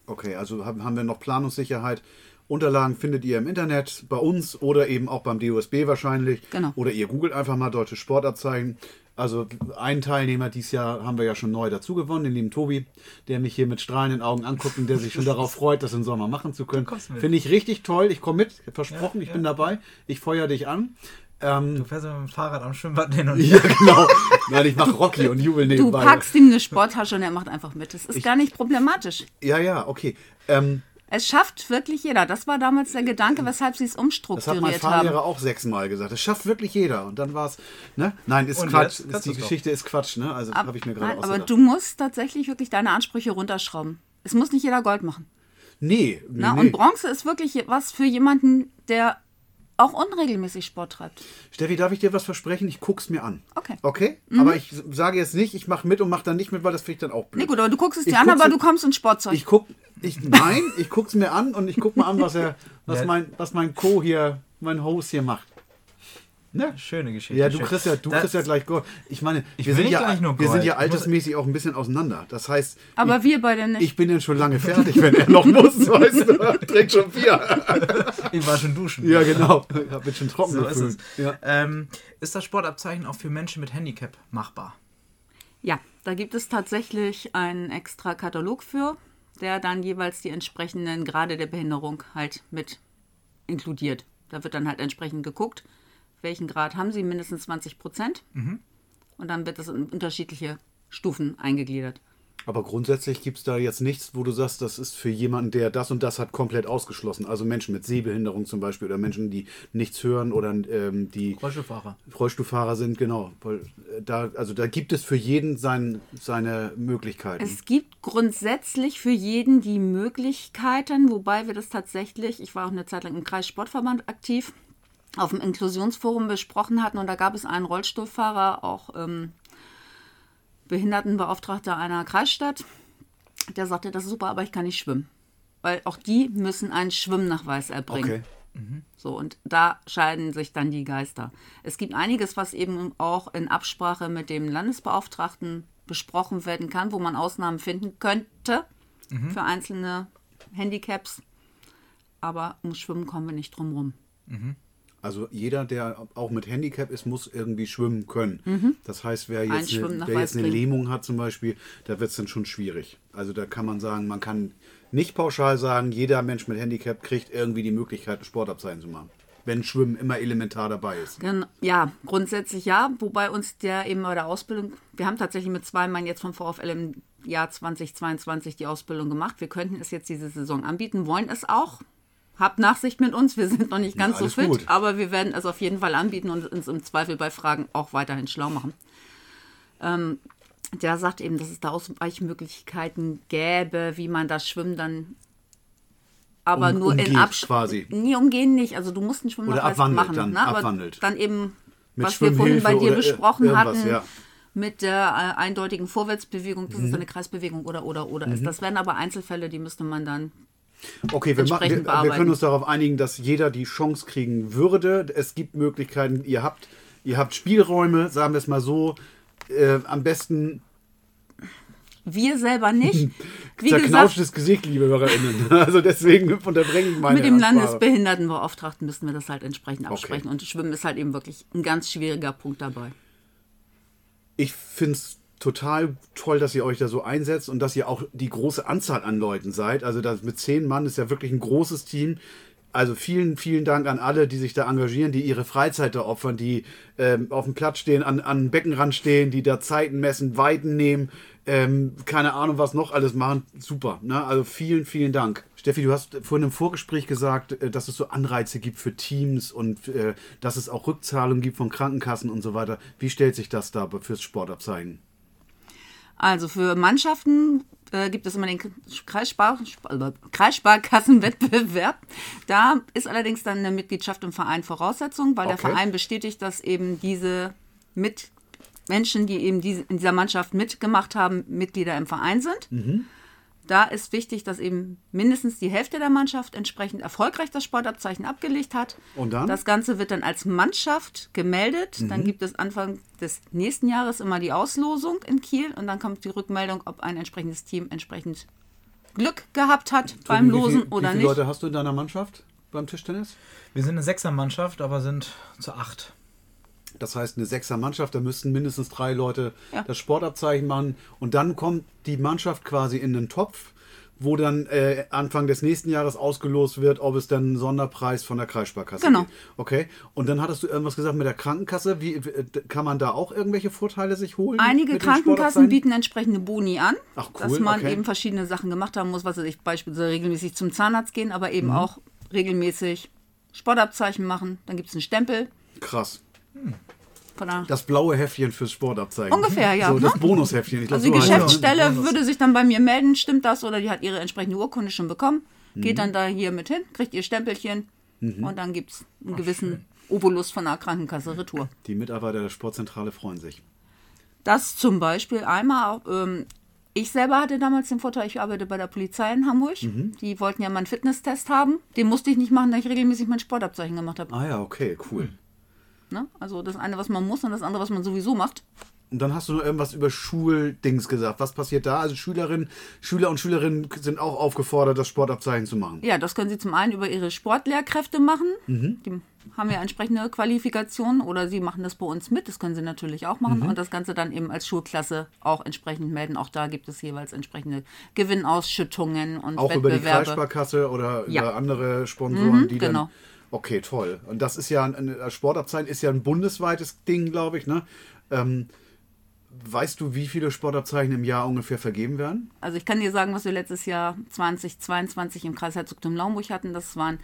Okay, also haben wir noch Planungssicherheit. Unterlagen findet ihr im Internet bei uns oder eben auch beim DOSB wahrscheinlich. Genau. Oder ihr googelt einfach mal deutsche Sportabzeichen. Also einen Teilnehmer dieses Jahr haben wir ja schon neu dazu gewonnen, den lieben Tobi, der mich hier mit strahlenden Augen anguckt und der sich schon darauf freut, das im Sommer machen zu können. Finde ich richtig toll. Ich komme mit, versprochen, Ja, ich ja. bin dabei. Ich feuer dich an. Ähm, Du fährst mit dem Fahrrad am Schwimmbad hin und ja, genau. Nein, ich mache Rocky und jubel Du nebenbei. packst ihm eine Sporttasche und er macht einfach mit. Das ist gar nicht problematisch. Ja, ja, okay. Ähm, Es schafft wirklich jeder. Das war damals der Gedanke, weshalb sie es Das hat mein umstrukturiert Fahrlehrer haben. auch sechsmal gesagt. Das schafft wirklich jeder. Und dann war es, ne? Nein, ist Und Quatsch. Ist, die du's doch. Geschichte ist Quatsch, ne? Also habe ich mir gerade Nein, aber du musst tatsächlich wirklich deine Ansprüche runterschrauben. Es muss nicht jeder Gold machen. nee, nee, Na, nee. Und Bronze ist wirklich was für jemanden, der auch unregelmäßig Sport treibt. Steffi, darf ich dir was versprechen? Ich guck's mir an. Okay. Okay? Aber ich sage jetzt nicht, ich mache mit und mache dann nicht mit, weil das finde ich dann auch blöd. Nee, gut, aber du guckst es Ich dir an, guck's aber du kommst ins Sportzeug. Ich guck, ich, nein, ich guck's mir an und ich guck mal an, was er, was mein, was mein Co hier, mein Host hier macht. Ne? Schöne Geschichte. Ja, du kriegst ja, du Da- kriegst ja gleich Gold. Ich meine, Ich wir sind ja, gleich nur wir sind ja altersmäßig auch ein bisschen auseinander. Das heißt, aber ich, wir beide nicht. ich bin ja schon lange fertig, wenn er noch muss, weißt du, trinkt schon Bier. Ich war schon duschen. Ja, genau. Ich hab mich schon trocken So ist gefühlt. es. Ja. Ähm, ist das Sportabzeichen auch für Menschen mit Handicap machbar? Ja, da gibt es tatsächlich einen extra Katalog für. der dann jeweils die entsprechenden Grade der Behinderung halt mit inkludiert. Da wird dann halt entsprechend geguckt, welchen Grad haben sie, mindestens 20 Prozent. Und dann wird das in unterschiedliche Stufen eingegliedert. Aber grundsätzlich gibt es da jetzt nichts, wo du sagst, das ist für jemanden, der das und das hat, komplett ausgeschlossen. Also Menschen mit Sehbehinderung zum Beispiel oder Menschen, die nichts hören oder ähm, die Rollstuhlfahrer. Rollstuhlfahrer sind, genau. Weil, äh, da, also da gibt es für jeden sein, seine Möglichkeiten. Es gibt grundsätzlich für jeden die Möglichkeiten, wobei wir das tatsächlich, ich war auch eine Zeit lang im Kreissportverband aktiv, auf dem Inklusionsforum besprochen hatten und da gab es einen Rollstuhlfahrer, auch ähm, Behindertenbeauftragter einer Kreisstadt, der sagte, das ist super, aber ich kann nicht schwimmen. Weil auch die müssen einen Schwimmnachweis erbringen. okay. So, und da scheiden sich dann die Geister. Es gibt einiges, was eben auch in Absprache mit dem Landesbeauftragten besprochen werden kann, wo man Ausnahmen finden könnte für einzelne Handicaps. Aber um Schwimmen kommen wir nicht drum rum. Also jeder, der auch mit Handicap ist, muss irgendwie schwimmen können. Das heißt, wer jetzt, eine, wer jetzt eine. Lähmung hat zum Beispiel, da wird es dann schon schwierig. Also da kann man sagen, man kann nicht pauschal sagen, jeder Mensch mit Handicap kriegt irgendwie die Möglichkeit, ein Sportabzeichen zu machen. Wenn Schwimmen immer elementar dabei ist. Ja, grundsätzlich ja, wobei uns der eben bei der Ausbildung, wir haben tatsächlich mit zwei Mann jetzt vom VfL im Jahr 2022 die Ausbildung gemacht. Wir könnten es jetzt diese Saison anbieten, wollen es auch. Habt Nachsicht mit uns, wir sind noch nicht ganz so alles fit, gut. aber wir werden es auf jeden Fall anbieten und uns im Zweifel bei Fragen auch weiterhin schlau machen. Ähm, der sagt eben, dass es da Ausweichmöglichkeiten gäbe, wie man das Schwimmen dann aber Um- nur in umgeht Absprache. quasi. Nee, umgehen nicht. Also du musst einen Schwimmnachweis machen. dann, ne? Aber abwandelt. dann eben, Mit was wir vorhin bei dir besprochen hatten, ja. mit der äh, eindeutigen Vorwärtsbewegung, dass es Mhm. eine Kreisbewegung oder oder oder ist. Das wären aber Einzelfälle, die müsste man dann. Okay, wir, machen, wir, entsprechend wir können uns darauf einigen, dass jeder die Chance kriegen würde. Es gibt Möglichkeiten, ihr habt, ihr habt Spielräume, sagen wir es mal so. Äh, am besten Wir selber nicht. Wie gesagt, zerknauschtes Gesicht, liebe HörerInnen. Also deswegen unterbreche ich meine mit dem Ansprache. Landesbehindertenbeauftragten müssten wir das halt entsprechend absprechen. Okay. Und Schwimmen ist halt eben wirklich ein ganz schwieriger Punkt dabei. Ich finde es total toll, dass ihr euch da so einsetzt und dass ihr auch die große Anzahl an Leuten seid. Also das mit zehn Mann ist ja wirklich ein großes Team. Also vielen, vielen Dank an alle, die sich da engagieren, die ihre Freizeit da opfern, die ähm, auf dem Platz stehen, an, an Beckenrand stehen, die da Zeiten messen, Weiten nehmen, ähm, keine Ahnung, was noch alles machen. Super. Ne? Also vielen, vielen Dank. Steffi, du hast vorhin im Vorgespräch gesagt, äh, dass es so Anreize gibt für Teams und äh, dass es auch Rückzahlungen gibt von Krankenkassen und so weiter. Wie stellt sich das da fürs Sportabzeigen? Also für Mannschaften äh, gibt es immer den Kreisspar äh, Kreissparkassenwettbewerb. Da ist allerdings dann eine Mitgliedschaft im Verein Voraussetzung, weil der Okay. Verein bestätigt, dass eben diese mit Menschen, die eben diese, in dieser Mannschaft mitgemacht haben, Mitglieder im Verein sind. Mhm. Da ist wichtig, dass eben mindestens die Hälfte der Mannschaft entsprechend erfolgreich das Sportabzeichen abgelegt hat. Und dann? Das Ganze wird dann als Mannschaft gemeldet. Mhm. Dann gibt es Anfang des nächsten Jahres immer die Auslosung in Kiel und dann kommt die Rückmeldung, ob ein entsprechendes Team entsprechend Glück gehabt hat beim Tobi, wie Losen viel, oder wie viele nicht. Leute hast du in deiner Mannschaft beim Tischtennis? Wir sind eine Sechsermannschaft, aber sind zu acht. Das heißt, eine Sechser-Mannschaft, da müssten mindestens drei Leute Ja. das Sportabzeichen machen. Und dann kommt die Mannschaft quasi in den Topf, wo dann äh, Anfang des nächsten Jahres ausgelost wird, ob es dann einen Sonderpreis von der Kreissparkasse Genau. gibt. Okay. Und dann hattest du irgendwas gesagt mit der Krankenkasse. Wie, äh, kann man da auch irgendwelche Vorteile sich holen? Einige Krankenkassen bieten entsprechende Boni an, Ach, cool, dass man okay. eben verschiedene Sachen gemacht haben muss, was weiß ich beispielsweise regelmäßig zum Zahnarzt gehen, aber eben Mhm. auch regelmäßig Sportabzeichen machen. Dann gibt es einen Stempel Krass. Das blaue Heftchen fürs Sportabzeichen. Ungefähr, ja, So, das ne? Bonusheftchen. Ich glaub, Also die so. Geschäftsstelle Bonus. würde sich dann bei mir melden, stimmt das oder die hat ihre entsprechende Urkunde schon bekommen, Mhm. geht dann da hier mit hin, kriegt ihr Stempelchen und dann gibt es einen gewissen Obolus von der Krankenkasse Retour. Die Mitarbeiter der Sportzentrale freuen sich. Das zum Beispiel einmal, ähm, ich selber hatte damals den Vorteil, ich arbeite bei der Polizei in Hamburg. Mhm. Die wollten ja mal einen Fitnesstest haben. Den musste ich nicht machen, da ich regelmäßig mein Sportabzeichen gemacht habe. Ah ja, okay, cool. Ne? Also das eine, was man muss und das andere, was man sowieso macht. Und dann hast du noch irgendwas über Schuldings gesagt. Was passiert da? Also Schülerinnen, Schüler und Schülerinnen sind auch aufgefordert, das Sportabzeichen zu machen. Ja, das können Sie zum einen über Ihre Sportlehrkräfte machen. Mhm. Die haben ja entsprechende Qualifikationen oder sie machen das bei uns mit. Das können sie natürlich auch machen Mhm. und das Ganze dann eben als Schulklasse auch entsprechend melden. Auch da gibt es jeweils entsprechende Gewinnausschüttungen und Auch über die Wettbewerbe. Kreissparkasse oder Ja. über andere Sponsoren, Mhm, die genau. dann. Okay, toll. Und das ist ja ein, ein Sportabzeichen ist ja ein bundesweites Ding, glaube ich. Ne? Ähm, weißt du, wie viele Sportabzeichen im Jahr ungefähr vergeben werden? Also ich kann dir sagen, was wir letztes Jahr 2022 im Kreis Herzogtum Laumburg hatten. Das waren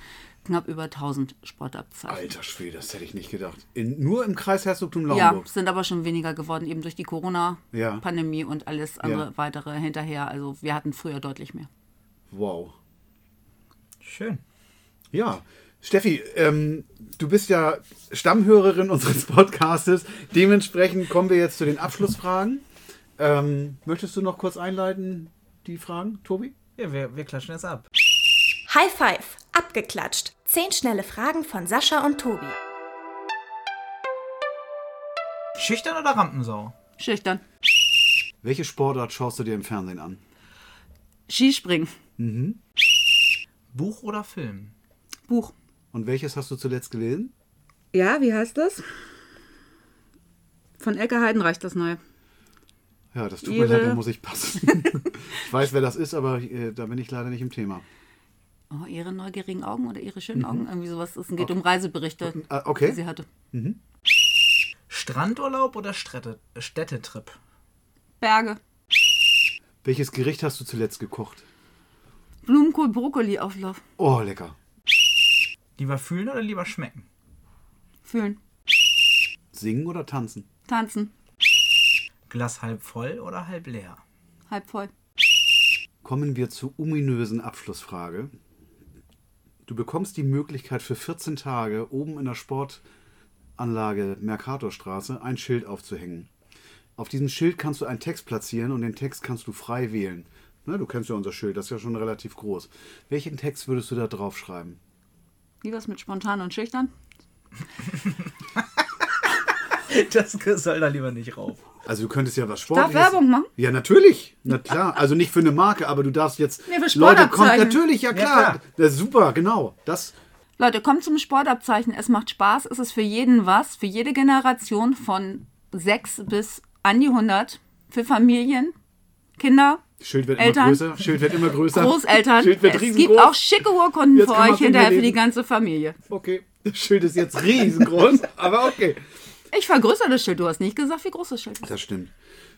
knapp über 1000 Sportabzeichen. Alter Schwede, das hätte ich nicht gedacht. In, nur im Kreis Herzogtum Ja, Laumburg. sind aber schon weniger geworden, eben durch die Ja. Corona-Pandemie und alles andere Ja. weitere hinterher. Also wir hatten früher deutlich mehr. Wow. Schön. Ja, Steffi, ähm, du bist ja Stammhörerin unseres Podcastes. Dementsprechend kommen wir jetzt zu den Abschlussfragen. Ähm, möchtest du noch kurz einleiten, die Fragen, Tobi? Ja, wir, wir klatschen jetzt ab. High Five, abgeklatscht. Zehn schnelle Fragen von Sascha und Tobi. Schüchtern oder Rampensau? Schüchtern. Welche Sportart schaust du dir im Fernsehen an? Skispringen. Buch oder Film? Buch. Und welches hast du zuletzt gelesen? Ja, wie heißt das? Von Elke Heidenreich das neue. Ja, das tut mir Ihre- leid, da muss ich passen. ich weiß, wer das ist, aber äh, da bin ich leider nicht im Thema. Oh, ihre neugierigen Augen oder ihre schönen Augen? Irgendwie sowas. Es geht um Reiseberichte, die okay. sie hatte. Strandurlaub oder Städte, Städtetrip? Berge. Welches Gericht hast du zuletzt gekocht? Blumenkohl, Brokkoli-Auflauf. Oh, lecker. Lieber fühlen oder lieber schmecken? Fühlen. Singen oder tanzen? Tanzen. Glas halb voll oder halb leer? Halb voll. Kommen wir zur ominösen Abschlussfrage. Du bekommst die Möglichkeit für 14 Tage oben in der Sportanlage Mercatorstraße ein Schild aufzuhängen. Auf diesem Schild kannst du einen Text platzieren und den Text kannst du frei wählen. Na, du kennst ja unser Schild, das ist ja schon relativ groß. Welchen Text würdest du da drauf Wie was mit spontan und schüchtern? Das soll da lieber nicht rauf. Also du könntest ja was Darf Sportliches... Werbung machen? Ja, natürlich. Na klar. Also nicht für eine Marke, aber du darfst jetzt... Nee, für Leute, kommt Sportabzeichen. natürlich, ja Ja, klar. klar. Das ist super, genau. Das... Leute, kommt zum Sportabzeichen. Es macht Spaß. Es ist für jeden was. Für jede Generation von 6 bis an die 100. Für Familien, Kinder, Schild wird Eltern. immer größer. Schild wird immer größer. Großeltern. Schild wird Es riesengroß. gibt auch schicke Urkunden Jetzt für euch hinterher für die ganze Familie. Okay, das Schild ist jetzt riesengroß, aber okay. Ich vergrößere das Schild. Du hast nicht gesagt, wie groß das Schild ist. Das stimmt.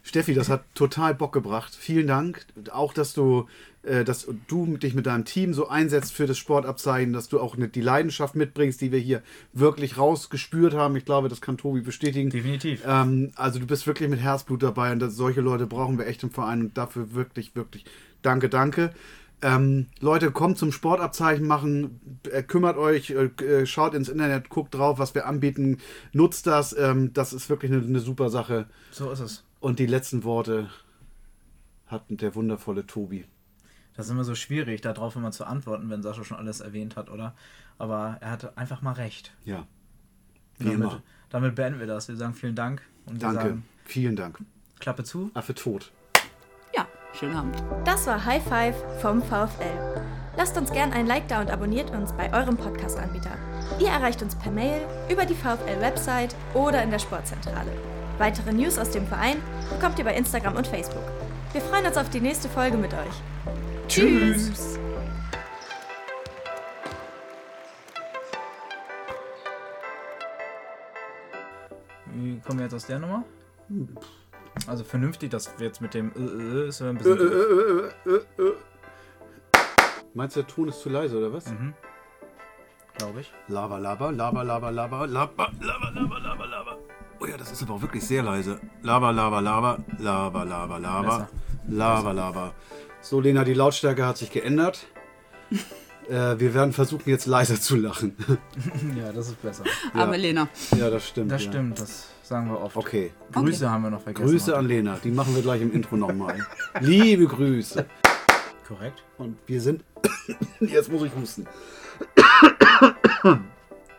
Steffi, das hat total Bock gebracht. Vielen Dank. Auch, dass du, äh, dass du dich mit deinem Team so einsetzt für das Sportabzeichen, dass du auch ne- die Leidenschaft mitbringst, die wir hier wirklich rausgespürt haben. Ich glaube, das kann Tobi bestätigen. Definitiv. Ähm, also du bist wirklich mit Herzblut dabei und das, solche Leute brauchen wir echt im Verein und dafür wirklich, wirklich danke, danke. Ähm, Leute, kommt zum Sportabzeichen machen, äh, kümmert euch, äh, äh, schaut ins Internet, guckt drauf, was wir anbieten, nutzt das. Ähm, das ist wirklich eine, eine super Sache. So ist es. Und die letzten Worte hat der wundervolle Tobi. Das ist immer so schwierig, darauf immer zu antworten, wenn Sascha schon alles erwähnt hat, oder? Aber er hatte einfach mal recht. Ja. Wie Damit, immer. damit beenden wir das. Wir sagen vielen Dank und wir Danke. sagen Vielen Dank. Klappe zu. Affe tot. Ja, schönen Abend. Das war High Five vom VfL. Lasst uns gern ein Like da und abonniert uns bei eurem Podcast-Anbieter. Ihr erreicht uns per Mail, über die VfL-Website oder in der Sportzentrale. Weitere News aus dem Verein bekommt ihr bei Instagram und Facebook. Wir freuen uns auf die nächste Folge mit euch. Tschüss. Wie kommen wir jetzt aus der Nummer? Also vernünftig, dass wir jetzt mit dem äh, äh, ist ja ein bisschen. Meinst du, der Ton ist zu leise, oder was? Glaube ich. Lava, Lava, Lava, Lava, Lava, Lava, Lava, Lava, Lava, Lava. Oh ja, das ist aber auch wirklich sehr leise. Lava, Lava, Lava, Lava, Lava, Lava. Lava, Lava. So, Lena, die Lautstärke hat sich geändert. äh, wir werden versuchen, jetzt leiser zu lachen. Ja, das ist besser. Aber Lena, ja, das stimmt. Das ja. stimmt, das sagen wir oft. Okay. Grüße haben wir noch vergessen. Grüße heute. an Lena. Die machen wir gleich im Intro nochmal. Liebe Grüße. Korrekt. Und wir sind. Jetzt muss ich husten.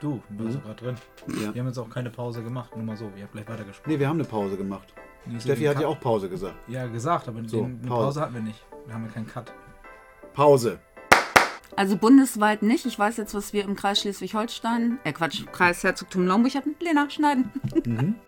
Du, du bist gerade drin. Ja. Wir haben jetzt auch keine Pause gemacht, nur mal so. Ihr habt gleich weitergesprochen. Nee, wir haben eine Pause gemacht. So Steffi hat ja Cut- auch Pause gesagt. Ja, gesagt, aber So, den, eine Pause. Pause hatten wir nicht. Wir haben ja keinen Cut. Pause. Also bundesweit nicht. Ich weiß jetzt, was wir im Kreis Schleswig-Holstein, äh Quatsch, Kreis Herzogtum Naumburg hatten. Lena, schneiden.